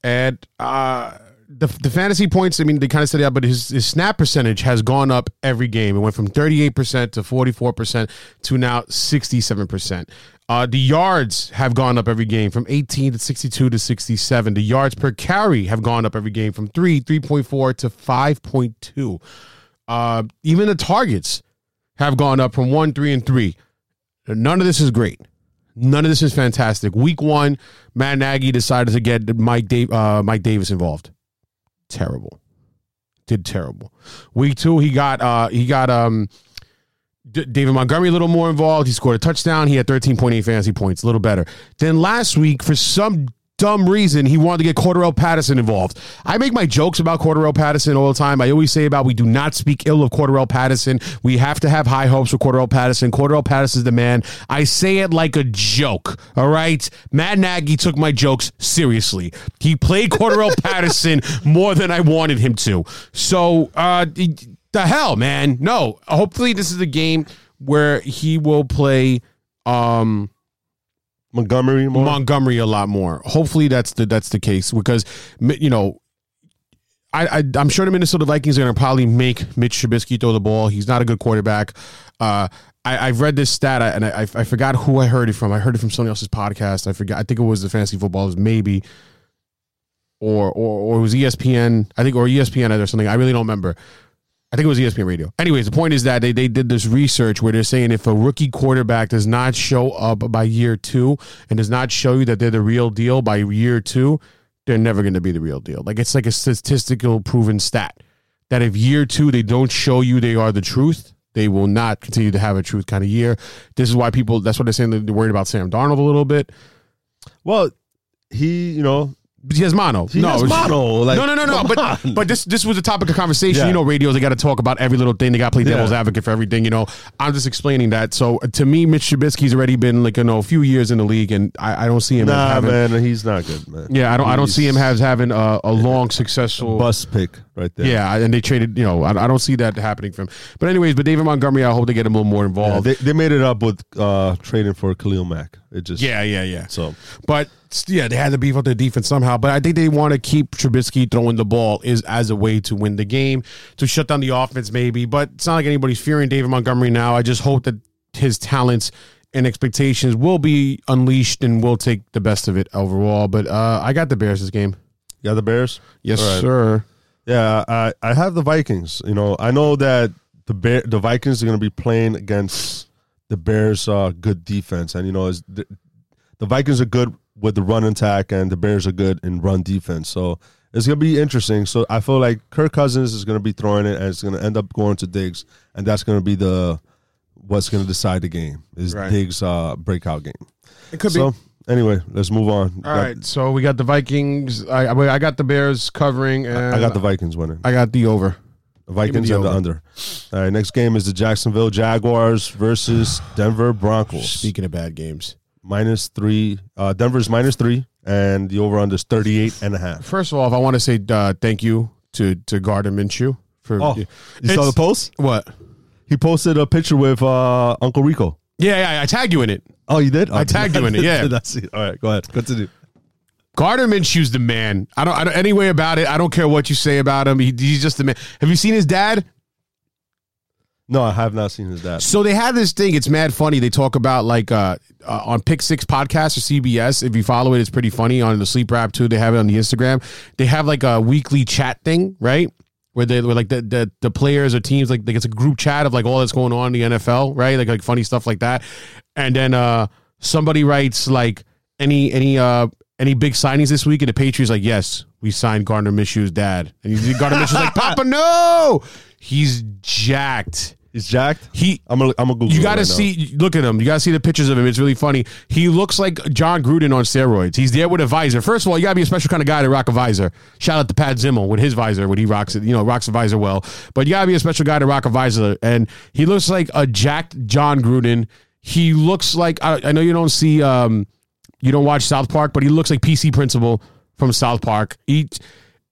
And uh the, the fantasy points, I mean, they kind of said that, but his, his snap percentage has gone up every game. It went from 38% to 44% to now 67%. Uh, the yards have gone up every game from 18 to 62 to 67. The yards per carry have gone up every game from 3, 3.4 to 5.2. Uh, even the targets have gone up from 1, 3, and 3. None of this is great. None of this is fantastic. Week one, Matt Nagy decided to get Mike Dave, uh, Mike Davis involved. Terrible. Did terrible. Week two, he got uh, he got um, D- David Montgomery a little more involved. He scored a touchdown. He had 13.8 fantasy points, a little better. Then last week, for some dumb reason, he wanted to get Cordarrelle Patterson involved. I make my jokes about Cordarrelle Patterson all the time. I always say about we do not speak ill of Cordarrelle Patterson. We have to have high hopes for Cordarrelle Patterson. Cordarrelle Patterson is the man. I say it like a joke. All right, Matt Nagy took my jokes seriously. He played Cordarrelle (laughs) Patterson more than I wanted him to. So, uh, the hell, man. No. Hopefully, this is a game where he will play. Um, Montgomery more. Montgomery a lot more. Hopefully that's the that's the case because you know I, I I'm sure the Minnesota Vikings are going to probably make Mitch Trubisky throw the ball. He's not a good quarterback. Uh, I, I've read this stat and I, I forgot who I heard it from. I heard it from somebody else's podcast. I forgot. I think it was the Fantasy Footballers, maybe. or or or it was ESPN, I think, or ESPN or something. I really don't remember. I think it was ESPN Radio. Anyways, the point is that they, they did this research where they're saying if a rookie quarterback does not show up by year two and does not show you that they're the real deal by year two, they're never going to be the real deal. Like it's like a statistical proven stat that if year two they don't show you they are the truth, they will not continue to have a truth kind of year. This is why people. That's what they're saying. They're worried about Sam Darnold a little bit. Well, he, you know, He has mono. He no, has mono, like, no, no, no, no. But on. but this this was a topic of conversation. Yeah. You know, radios they got to talk about every little thing. They got to play devil's Yeah. advocate for everything. You know, I'm just explaining that. So to me, Mitch Trubisky's already been like you know a few years in the league, and I, I don't see him nah, having. man, he's not good, man. Yeah, I don't. I don't see him as having a, a long successful. bus pick right there. Yeah, and they traded. You know, I, I don't see that happening from. But anyways, but David Montgomery, I hope they get him a little more Yeah, involved. they, they made it up with uh, trading for Khalil Mack. It just yeah, yeah, yeah. So But yeah, they had to beef up their defense somehow. But I think they want to keep Trubisky throwing the ball is as a way to win the game, to shut down the offense maybe. But it's not like anybody's fearing David Montgomery now. I just hope that his talents and expectations will be unleashed and will take the best of it overall. But uh, I got the Bears this game. you got the Bears. Yes, right. sir. Yeah, I I have the Vikings. You know, I know that the Bear the Vikings are going to be playing against the Bears' uh, good defense, and you know, the, the Vikings are good with the run attack, and the Bears are good in run defense. So it's going to be interesting. So I feel like Kirk Cousins is going to be throwing it, and it's going to end up going to Diggs, and that's going to be the what's going to decide the game is Right. Diggs' uh, breakout game. It could be So anyway, let's move on. All right, so we got the Vikings. I I I got the Bears covering, and I got the Vikings winning. I got the over. The Vikings the and the over. under. All right, next game is the Jacksonville Jaguars versus Denver Broncos. Speaking of bad games, Minus three. Uh, Denver's minus three, and the over under is 38 and a half. first of all, if I want to say uh, thank you to to Gardner Minshew for Oh, you saw the post? what? He posted a picture with uh, Uncle Rico. Yeah, yeah, I tagged you in it. Oh, you did? I tagged you in it, (laughs) yeah. That's it. All right, go ahead. Continue. Gardner Minshew's the man. I don't, I don't any way about it. I don't care what you say about him. He, he's just the man. Have you seen his dad? No, I have not seen his dad. So they have this thing. It's mad funny. They talk about like uh, uh, on Pick Six podcast or CBS. If you follow it, it's pretty funny. On the Sleep Rap too, they have it on the Instagram. They have like a weekly chat thing, right? Where they where like the, the the players or teams like, like it's a group chat of like all that's going on in the NFL, right? Like like funny stuff like that. And then uh somebody writes like any any uh any big signings this week, and the Patriots like yes, we signed Gardner Minshew's dad, and Gardner Minshew's like (laughs) Papa, no, he's jacked. He's jacked. He I'm gonna I'm gonna Google. you got to right now. see, look at him. You got to see the pictures of him. It's really funny. He looks like Jon Gruden on steroids. He's there with a visor. First of all, you got to be a special kind of guy to rock a visor. Shout out to Pat Zimmel with his visor when he rocks it. You know, rocks a visor well. But you got to be a special guy to rock a visor. And he looks like a jacked Jon Gruden. He looks like I, I know you don't see, um, you don't watch South Park, but he looks like PC Principal from South Park. He.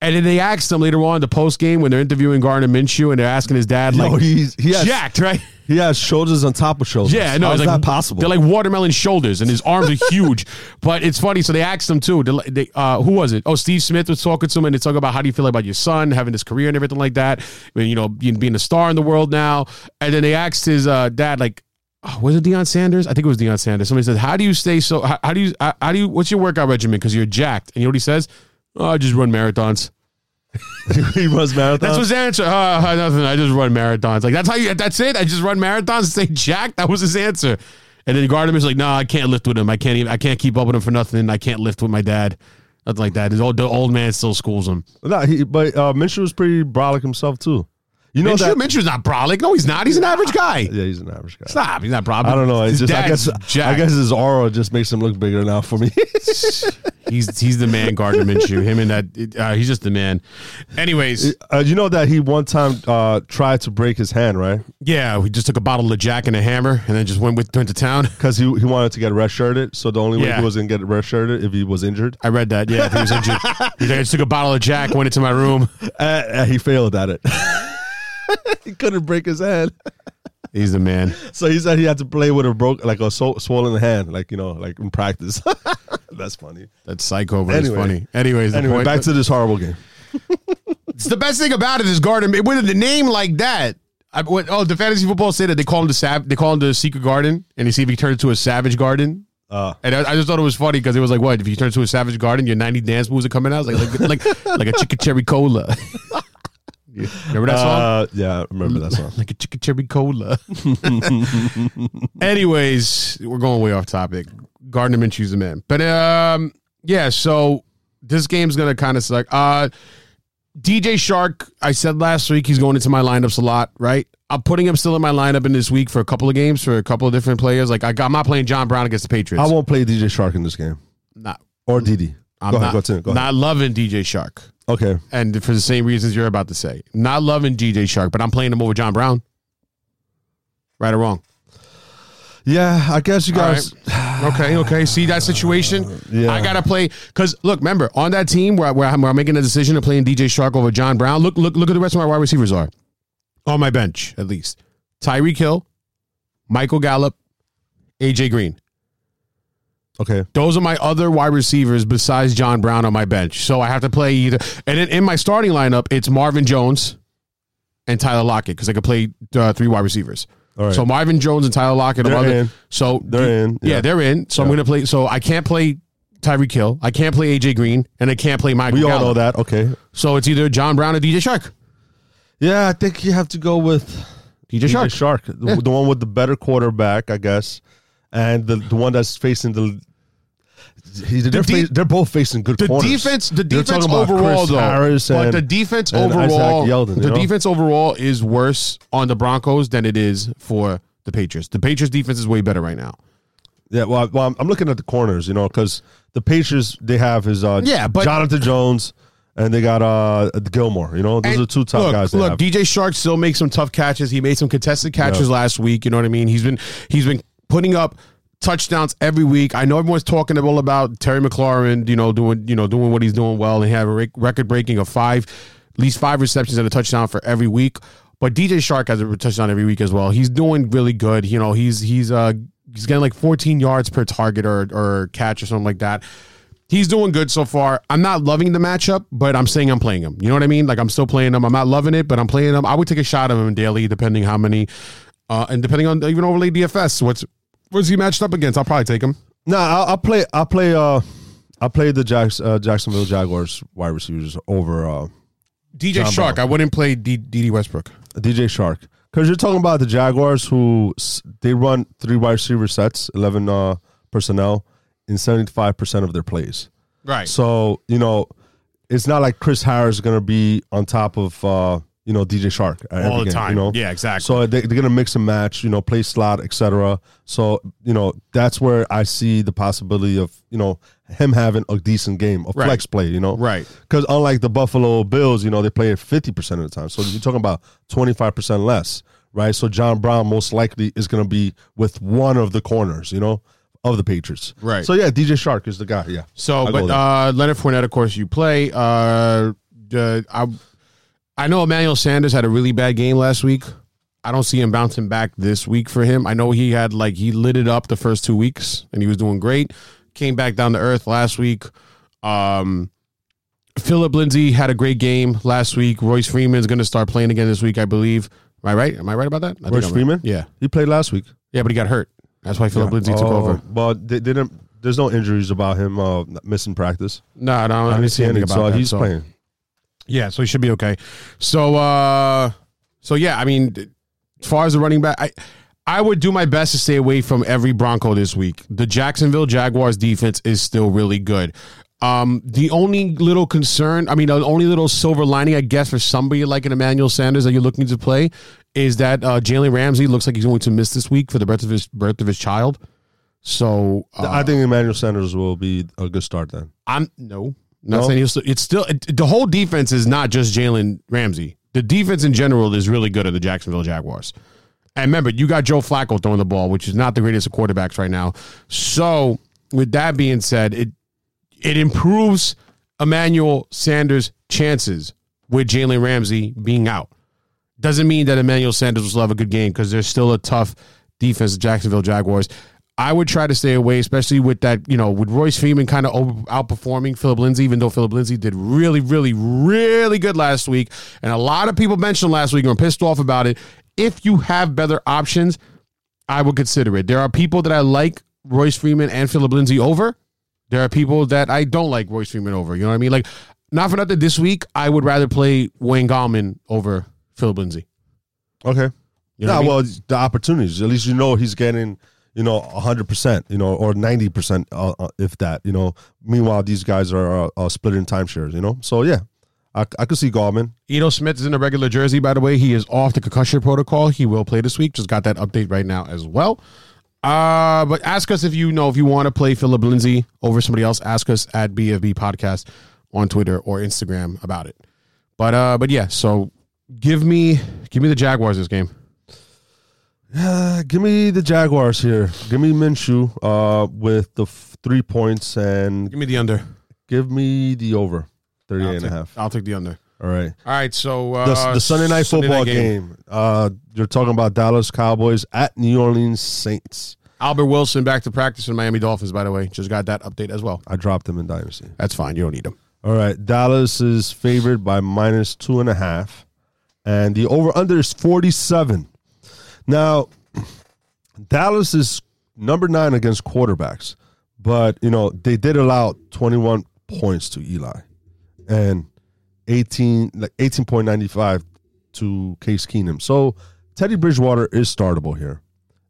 And then they asked him later on in the post game when they're interviewing Gardner Minshew and they're asking his dad Yo, like he's he has jacked, right? he has shoulders on top of shoulders. Yeah, no, How it's is like that possible? They're like watermelon shoulders, and his arms are (laughs) huge. But it's funny. So they asked him too. They, uh, who was it? Oh, Steve Smith was talking to him, and they talk about how do you feel about your son having this career and everything like that. I mean, you know, being, a star in the world now. And then they asked his uh, dad, like, oh, was it Deion Sanders? I think it was Deion Sanders. Somebody said, "How do you stay so? How, how do you? How, how do you? What's your workout regimen? Because you're jacked." And you know what he says? Oh, I just run marathons. (laughs) he runs marathons. That's his answer. Uh, nothing. I just run marathons. Like that's how you. That's it. I just run marathons (laughs) say Jack. That was his answer. And then Gardner's like, no, I can't lift with him. I can't even. I can't keep up with him for nothing. I can't lift with my dad. Nothing like that. His old, the old man still schools him. No, he, but uh, Minshew was pretty brolic himself too. You know Minshew, that? Minshew's not brolic. No, he's not. He's an average guy. Yeah, he's an average guy. Stop. He's not brolic. I don't know. It's His just I dad's guess I jacked. guess his aura just makes him look bigger now for me. (laughs) he's he's the man. Gardner Minshew. Him and that. Uh, he's just the man. Anyways, uh, you know that he one time uh, tried to break his hand, right? yeah, we just took a bottle of Jack and a hammer, and then just went with went to town. (laughs) Because he he wanted to get red shirted. So the only way Yeah. he was gonna get red shirted if he was injured. I read that. Yeah, if he was injured. He's like, I just took a bottle of Jack, went into my room. (laughs) Uh, uh, he failed at it. (laughs) he couldn't break his hand, (laughs) He's the man. so he said he had to play with a broke, like a so, swollen hand, like you know, like in practice. (laughs) That's funny. That's psycho, but it's funny. Anyways, Anyway, back to this horrible game. it's the best thing about it is Garden. With the name like that, I, what, oh, the fantasy football say that they call him the sav- they call him the secret garden, and you see if he turns to a savage garden. Uh, And I, I just thought it was funny because it was like, what if you turn to a Savage Garden, your ninety dance moves are coming out, It's like like like, like a chicken cherry cola. Yeah. Remember that song? uh, yeah, I remember that song. like a chicken cherry cola. (laughs) Anyways, we're going way off topic. Gardner Minshew's the man, but um, yeah. So this game's gonna kind of suck. Uh, DJ Chark, I said last week he's going into my lineups a lot, right? I'm putting him still in my lineup in this week for a couple of games for a couple of different players. Like I got, I'm not playing John Brown against the Patriots. I won't play DJ Chark in this game not, or Didi. I'm go not, ahead, go, go ahead. not loving DJ Chark, Okay, and for the same reasons you're about to say. Not loving DJ Chark, but I'm playing him over John Brown. Right or wrong? yeah, I guess you guys. (sighs) Okay, okay. See that situation? Yeah. I gotta play because look, remember on that team where, where, I'm, where I'm making a decision of playing DJ Chark over John Brown. Look, look, look at the rest of my wide receivers are on my bench at least. Tyreek Hill, Michael Gallup, AJ Green. Okay, Those are my other wide receivers besides John Brown on my bench. So I have to play either. And in, in my starting lineup, it's Marvin Jones and Tyler Lockett because I could play uh, three wide receivers. all right. So Marvin Jones and Tyler Lockett. are other, in. So They're in, Yeah, yeah. they're in. So I'm going to play. So I can't play Tyreek Hill. I can't play AJ Green, and I can't play Michael. we all Gallup. know that. Okay, So it's either John Brown or DJ Chark. yeah, I think you have to go with DJ, DJ Chark. Chark, the, the one with the better quarterback, I guess, and the the one that's facing the. He, they're, de- fa- they're both facing good The corners. defense, the defense overall, though, but the defense overall, Yeldon, the know? defense overall is worse on the Broncos than it is for the Patriots. The Patriots defense is way better right now. Yeah, well, well I'm, looking at the corners, you know, because the Patriots they have is uh, Yeah, but- Jonathan Jones and they got uh Gilmore. You know, those And are two top look, guys. Look, have. DJ Chark still makes some tough catches. He made some contested catches last week. You know what I mean? He's been he's been putting up touchdowns every week. I know everyone's talking all about Terry McLaurin. You know, doing you know doing what he's doing well and have a record breaking of five, at least five receptions and a touchdown for every week. But DJ Chark has a touchdown every week as well. He's doing really good. You know, he's he's uh he's getting like 14 yards per target or or catch or something like that. He's doing good so far. I'm not loving the matchup, but I'm saying I'm playing him. You know what I mean? Like I'm still playing him. I'm not loving it, but I'm playing him. I would take a shot of him daily, depending how many, uh, and depending on even overlay DFS. What's what's he matched up against? I'll probably take him. no, I'll, I'll play. I'll play. Uh, I'll play the Jacks, uh, Jacksonville Jaguars wide receivers over uh, DJ John Chark. Brown. I wouldn't play D- Dede Westbrook. DJ Chark because you're talking about the Jaguars who they run three wide receiver sets, eleven uh, personnel in seventy five percent of their plays. Right. So you know, it's not like Chris Harris is going to be on top of uh, you know DJ Chark at All the game, time. You know, Yeah, exactly. So they, they're going to mix and match. You know, play slot, etc. So you know, that's where I see the possibility of you know him having a decent game, a Right. flex play. You know, Right. Because unlike the Buffalo Bills, you know, they play it fifty percent of the time. So you're talking about twenty five percent less, right? So John Brown most likely is going to be with one of the corners. You know. Of the Patriots, Right. So yeah, DJ Chark is the guy. Yeah. So, I'll but uh, Leonard Fournette, of course, you play. Uh, uh, I, I know Emmanuel Sanders had a really bad game last week. I don't see him bouncing back this week for him. I know he had like he lit it up the first two weeks and he was doing great. Came back down to earth last week. Um, Phillip Lindsay had a great game last week. Royce Freeman's going to start playing again this week, I believe. Am I right? Am I right about that? I Royce I'm right. Freeman? Yeah, He played last week. yeah, but he got hurt. That's why Phillip Lindsay took Oh, over. But they didn't. There's no injuries about him uh, missing practice. No, no, I didn't see any. anything So about that, he's so- playing. Yeah, so he should be okay. So uh so yeah, I mean as far as the running back, I I would do my best to stay away from every Bronco this week. The Jacksonville Jaguars defense is still really good. Um, the only little concern, I mean, the only little silver lining, I guess, for somebody like an Emmanuel Sanders that you're looking to play is that uh, Jalen Ramsey looks like he's going to miss this week for the birth of his birth of his child. So uh, I think Emmanuel Sanders will be a good start then. I'm no, not No? saying it's still it, the whole defense is not just Jalen Ramsey. The defense in general is really good at the Jacksonville Jaguars. And remember, you got Joe Flacco throwing the ball, which is not the greatest of quarterbacks right now. So, with that being said, it it improves Emmanuel Sanders' chances with Jalen Ramsey being out. Doesn't mean that Emmanuel Sanders will still have a good game because there's still a tough defense, Jacksonville Jaguars. I would try to stay away, especially with that, you know, with Royce Freeman kind of over, outperforming Phillip Lindsay, even though Phillip Lindsay did really, really, really good last week. And a lot of people mentioned last week and were pissed off about it. If you have better options, I would consider it. There are people that I like Royce Freeman and Phillip Lindsay over. There are people that I don't like Royce Freeman over. You know what I mean? Like, not for nothing. This week, I would rather play Wayne Gallman over Phillip Lindsay. Okay. You know yeah, I mean? well, the opportunities. At least you know he's getting, you know, hundred percent, you know, or ninety percent, uh, uh, if that. You know. Meanwhile, these guys are uh, uh, splitting timeshares. You know, so yeah, I, I could see Gallman. Ito Smith is in a regular jersey, by the way. He is off the concussion protocol. He will play this week. Just got that update right now as well. Uh, but ask us if you know if you want to play Phillip Lindsay over somebody else. Ask us at BFB Podcast on Twitter or Instagram about it. But uh, but yeah. So give me give me the Jaguars this game. Uh, give me the Jaguars here. Give me Minshew uh, with the f- three points and Give me the under. give me the over 38 I'll and a take, half. I'll take the under. All right. All right. So uh, The, the Sunday night Sunday football night game. Uh, you're talking about Dallas Cowboys at New Orleans Saints. Albert Wilson back to practice in Miami Dolphins. By the way, just got that update as well. I dropped them in Dynasty. That's fine. You don't need him. All right. Dallas is favored by minus two and a half. And the over under is 47. Now, Dallas is number nine against quarterbacks. But, you know, they did allow 21 points to Eli and 18, like 18.95 to Case Keenum. So Teddy Bridgewater is startable here.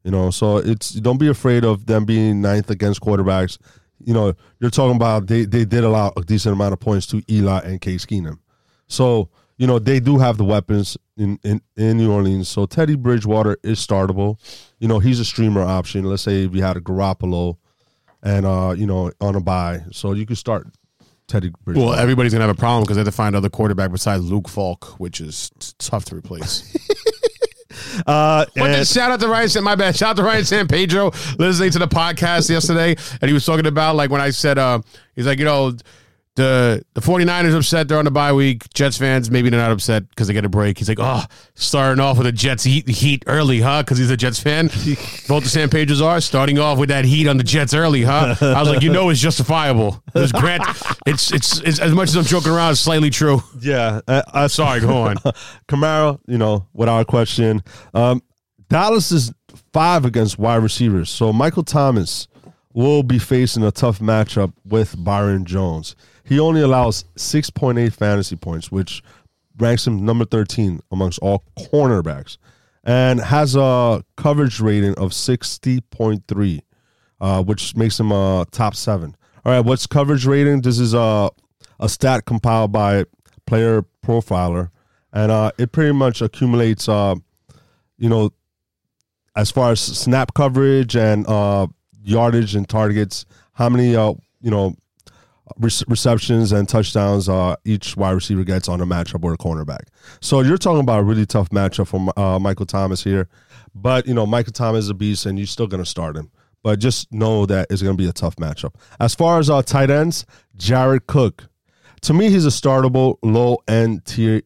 You know, so it's don't be afraid of them being ninth against quarterbacks. You know, you're talking about they, they did allow a decent amount of points to Eli and Case Keenum. So, you know, they do have the weapons in, in, in New Orleans. So Teddy Bridgewater is startable. You know, he's a streamer option. Let's say if you had a Garoppolo and uh, you know, on a buy. So you could start Teddy Bridgewater. Well, everybody's gonna have a problem because they have to find another quarterback besides Luke Falk, which is tough to replace. (laughs) uh, and- shout out to Ryan San, my bad. Shout out to Ryan San Pedro listening to the podcast yesterday. And he was talking about like when I said uh he's like, you know, the the 49ers upset they're on the bye week. Jets fans, maybe they're not upset because they get a break. He's like, oh, starting off with the Jets heat, heat early, huh? Because he's a Jets fan. (laughs) Both the San Pedros are starting off with that heat on the Jets early, huh? I was like, you know, it's justifiable. It's grant, (laughs) it's, it's it's as much as I'm joking around, it's slightly true. yeah, uh, Sorry, go on. (laughs) Kamara, you know, without a question. Um, Dallas is five against wide receivers. So Michael Thomas will be facing a tough matchup with Byron Jones. He only allows 6.8 fantasy points, which ranks him number 13 amongst all cornerbacks, and has a coverage rating of 60.3, uh, which makes him a top seven. All right, what's coverage rating? This is a, a stat compiled by Player Profiler, and uh, it pretty much accumulates, uh, you know, as far as snap coverage and uh, yardage and targets, how many, uh, you know, re- receptions and touchdowns uh, each wide receiver gets on a matchup or a cornerback. So you're talking about a really tough matchup for uh, Michael Thomas here. But, you know, Michael Thomas is a beast and you're still going to start him. But just know that it's going to be a tough matchup. As far as uh, tight ends, Jared Cook. To me, he's a startable low end tier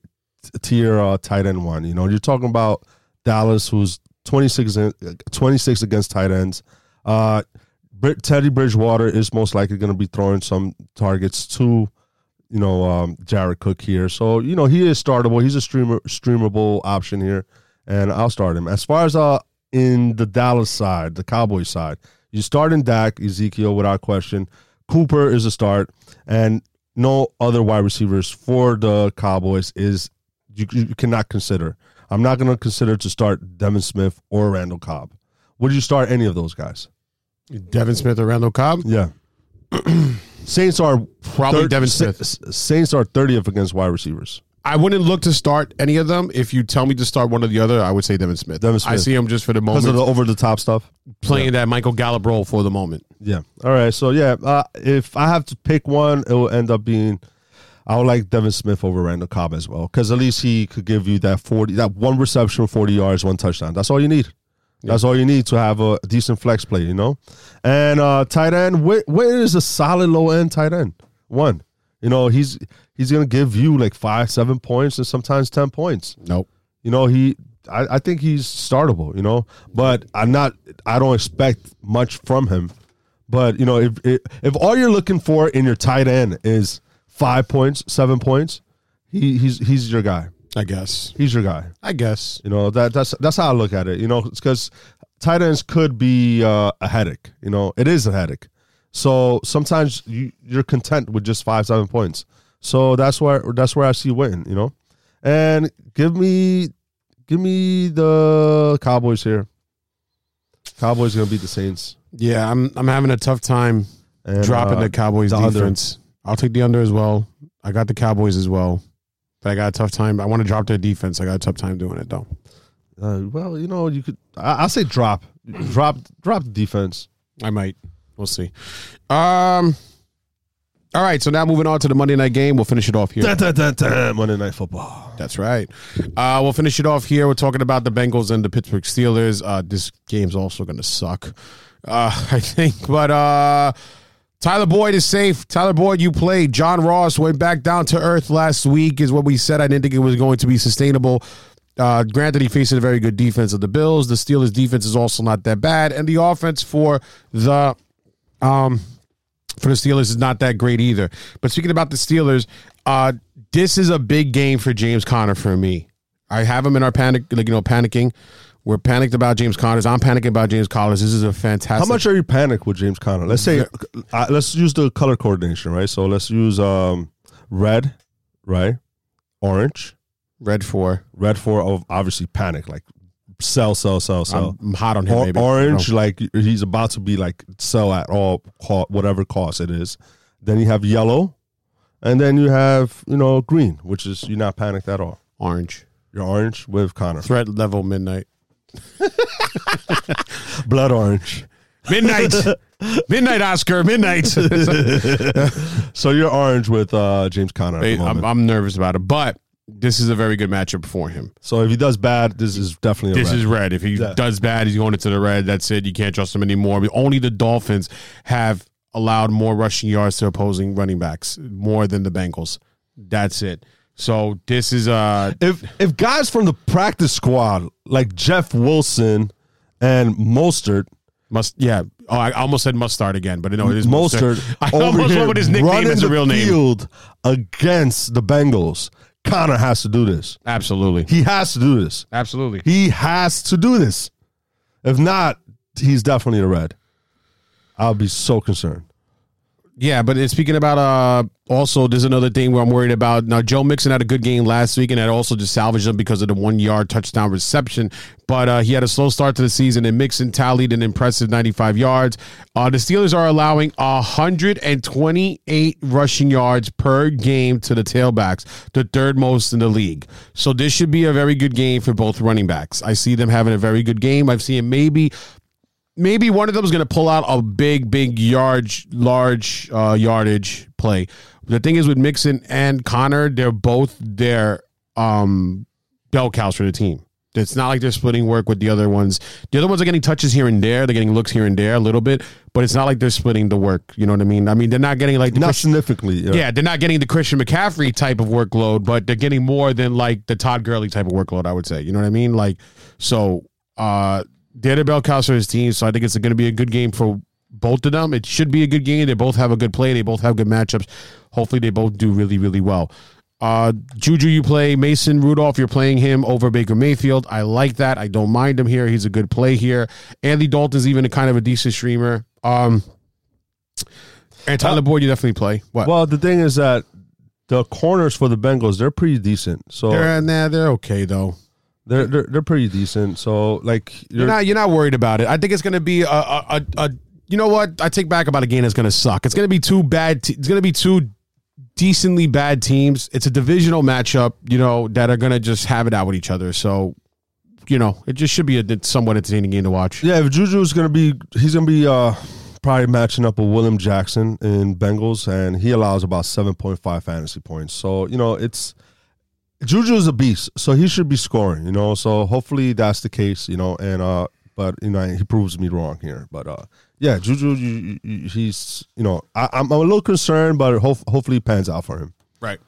tier uh, tight end one. You know, you're talking about Dallas, who's 26, 26 against tight ends. Uh, Teddy Bridgewater is most likely going to be throwing some targets to, you know, um, Jared Cook here. So you know he is startable. He's a streamer streamable option here, and I'll start him. As far as uh in the Dallas side, the Cowboys side, you start in Dak Ezekiel without question. Cooper is a start, and no other wide receivers for the Cowboys is you, you cannot consider. I'm not going to consider to start Devin Smith or Randall Cobb. Would you start any of those guys? Devin Smith or Randall Cobb? Yeah. (clears throat) Saints are Probably thir- Devin Smith. Saints are 30th against wide receivers. I wouldn't look to start any of them. If you tell me to start one or the other, I would say Devin Smith. Devin I see him just for the Because moment of the over the top stuff. playing that Michael Gallup role for the moment. Yeah. All right. So yeah, uh, if I have to pick one, it will end up being I would like Devin Smith over Randall Cobb as well because at least he could give you that forty, that one reception, forty yards, one touchdown. That's all you need. That's all you need to have a decent flex play, you know. And uh tight end, where, where is a solid low end tight end? One, you know, he's he's gonna give you like five, seven points, and sometimes ten points. Nope. You know, he I, I think he's startable, you know, but I'm not I don't expect much from him. But, you know, if if, if all you're looking for in your tight end is five points, seven points, he he's he's your guy. I guess. He's your guy. I guess. You know that that's that's how I look at it. You know, it's because tight ends could be uh, a headache. You know, it is a headache. So sometimes you you're content with just five seven points. So that's where that's where I see Witten. You know, and give me give me the Cowboys here. Cowboys gonna beat the Saints. Yeah, I'm I'm having a tough time And, dropping uh, the Cowboys the under. defense. I'll take the under as well. I got the Cowboys as well. But I got a tough time. I want to drop their defense. I got a tough time doing it though. Uh, well, you know, you could. I, I say drop, drop, drop the defense. I might. We'll see. Um all right, so now moving on to the Monday night game. We'll finish it off here. Da, da, da, da, Monday Night Football. That's right. Uh, we'll finish it off here. We're talking about the Bengals and the Pittsburgh Steelers. Uh, this game's also going to suck, uh, (laughs) I think. But uh, Tyler Boyd is safe. Tyler Boyd, you played. John Ross went back down to earth last week, is what we said. I didn't think it was going to be sustainable. Uh, granted, he faced a very good defense of the Bills. The Steelers' defense is also not that bad, and the offense for the um, for the Steelers is not that great either. But speaking about the Steelers, uh, this is a big game for James Conner for me. I have him in our panic, like you know, panicking. We're panicked about James Connors. I'm panicking about James Collins. This is a fantastic. How much are you panicked with James Conner? Let's say, uh, let's use the color coordination, right? So let's use um, red, right? Orange, red for? red for of obviously panic, like sell, sell, sell, sell. I'm, hot on him. Or- baby. orange, like he's about to be like sell at all, whatever cost it is. Then you have yellow, and then you have you know green, which is you're not panicked at all. orange. You're orange with Conner, Threat level midnight. (laughs) blood orange. Midnight. (laughs) midnight, Oscar. Midnight. (laughs) So you're orange with uh, James Conner. Hey, I'm. I'm nervous about it, but this is a very good matchup for him. so if he does bad, this is definitely a This red. is red. If he Yeah. does bad, he's going into the red. That's it. You can't trust him anymore. But only the Dolphins have allowed more rushing yards to opposing running backs, more than the Bengals. That's it. So this is uh if if guys from the practice squad like Jeff Wilson and Mostert, must yeah. Oh, I almost said must start again, but no, it is Mostert, Mostert. (laughs) I almost went with his nickname as a the real name. field against the Bengals, Conner has to do this. Absolutely, He has to do this. absolutely. He has to do this. If not, he's definitely a red. I'll be so concerned. Yeah, but speaking about uh also there's another thing where I'm worried about. Now Joe Mixon had a good game last week and that also just salvaged him because of the one yard touchdown reception. But uh he had a slow start to the season and Mixon tallied an impressive 95 yards. Uh the Steelers are allowing 128 rushing yards per game to the tailbacks, the third most in the league. So this should be a very good game for both running backs. I see them having a very good game. I've seen maybe maybe one of them is going to pull out a big, big yard, large uh, yardage play. The thing is with Mixon and Conner, they're both their um, bell cows for the team. It's not like they're splitting work with the other ones. The other ones are getting touches here and there. They're getting looks here and there a little bit, but it's not like they're splitting the work. You know what I mean? I mean, they're not getting like the Not Christian- significantly. Yeah. yeah, they're not getting the Christian McCaffrey type of workload, but they're getting more than like the Todd Gurley type of workload. I would say, you know what I mean? Like, so uh, bell cows for his team. So I think it's going to be a good game for both of them. It should be a good game. They both have a good play. They both have good matchups. Hopefully, they both do really, really well. Uh, Juju, you play Mason Rudolph. You're playing him over Baker Mayfield. I like that. I don't mind him here. He's a good play here. Andy Dalton's even a kind of a decent streamer. Um, and Tyler Boyd, you definitely play. What? Well, the thing is that the corners for the Bengals they're pretty decent. So They're nah, they're okay though. They're they're, they're pretty decent. So like You're you're, not you're not worried about it. I think it's going to be a, a, a, a you know what? I take back about a game that's going to suck. It's going to be two bad. Te- it's going to be two decently bad teams. It's a divisional matchup. You know that are going to just have it out with each other. So you know it just should be a somewhat entertaining game to watch. yeah. If Juju's gonna be, he's gonna be uh probably matching up with William Jackson in Bengals, and he allows about seven point five fantasy points. So you know it's. Juju is a beast, so he should be scoring, you know. So hopefully that's the case, you know. And uh, but you know he proves me wrong here. But uh, yeah, Juju, you, you, he's you know I, I'm, I'm a little concerned, but hope, hopefully it pans out for him. Right.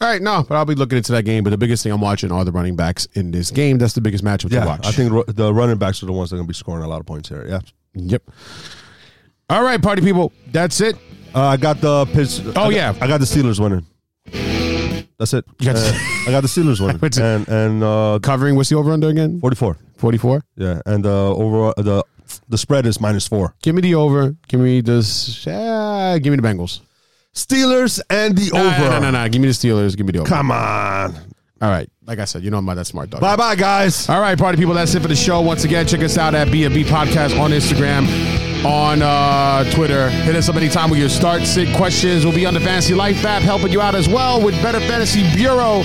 All right, no, but I'll be looking into that game. But the biggest thing I'm watching are the running backs in this game. That's the biggest matchup to watch. I think the running backs are the ones that are going to be scoring a lot of points here. Yeah. Yep. All right, party people. That's it. Uh, I got the pitch. Oh, I got- yeah. I got the Steelers winning. That's it. You got Uh, I got the Steelers one. (laughs) And and uh, Covering, what's the over under again? 44. 44? Yeah, and uh, over the the spread is minus four. Give me the over. Give me this. Uh, give me the Bengals. Steelers and the No, over. No, no, no, no. Give me the Steelers. Give me the over. Come on. All right. Like I said, you know I'm not that smart, dog. Bye bye, guys. All right, party people, that's it for the show. Once again, check us out at B&B Podcast on Instagram, on uh, Twitter. Hit us up anytime with your start, sit questions. We'll be on the Fantasy Life app helping you out as well with Better Fantasy Bureau.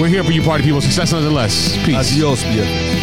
We're here for you, party people. Success nonetheless. Peace. Adios.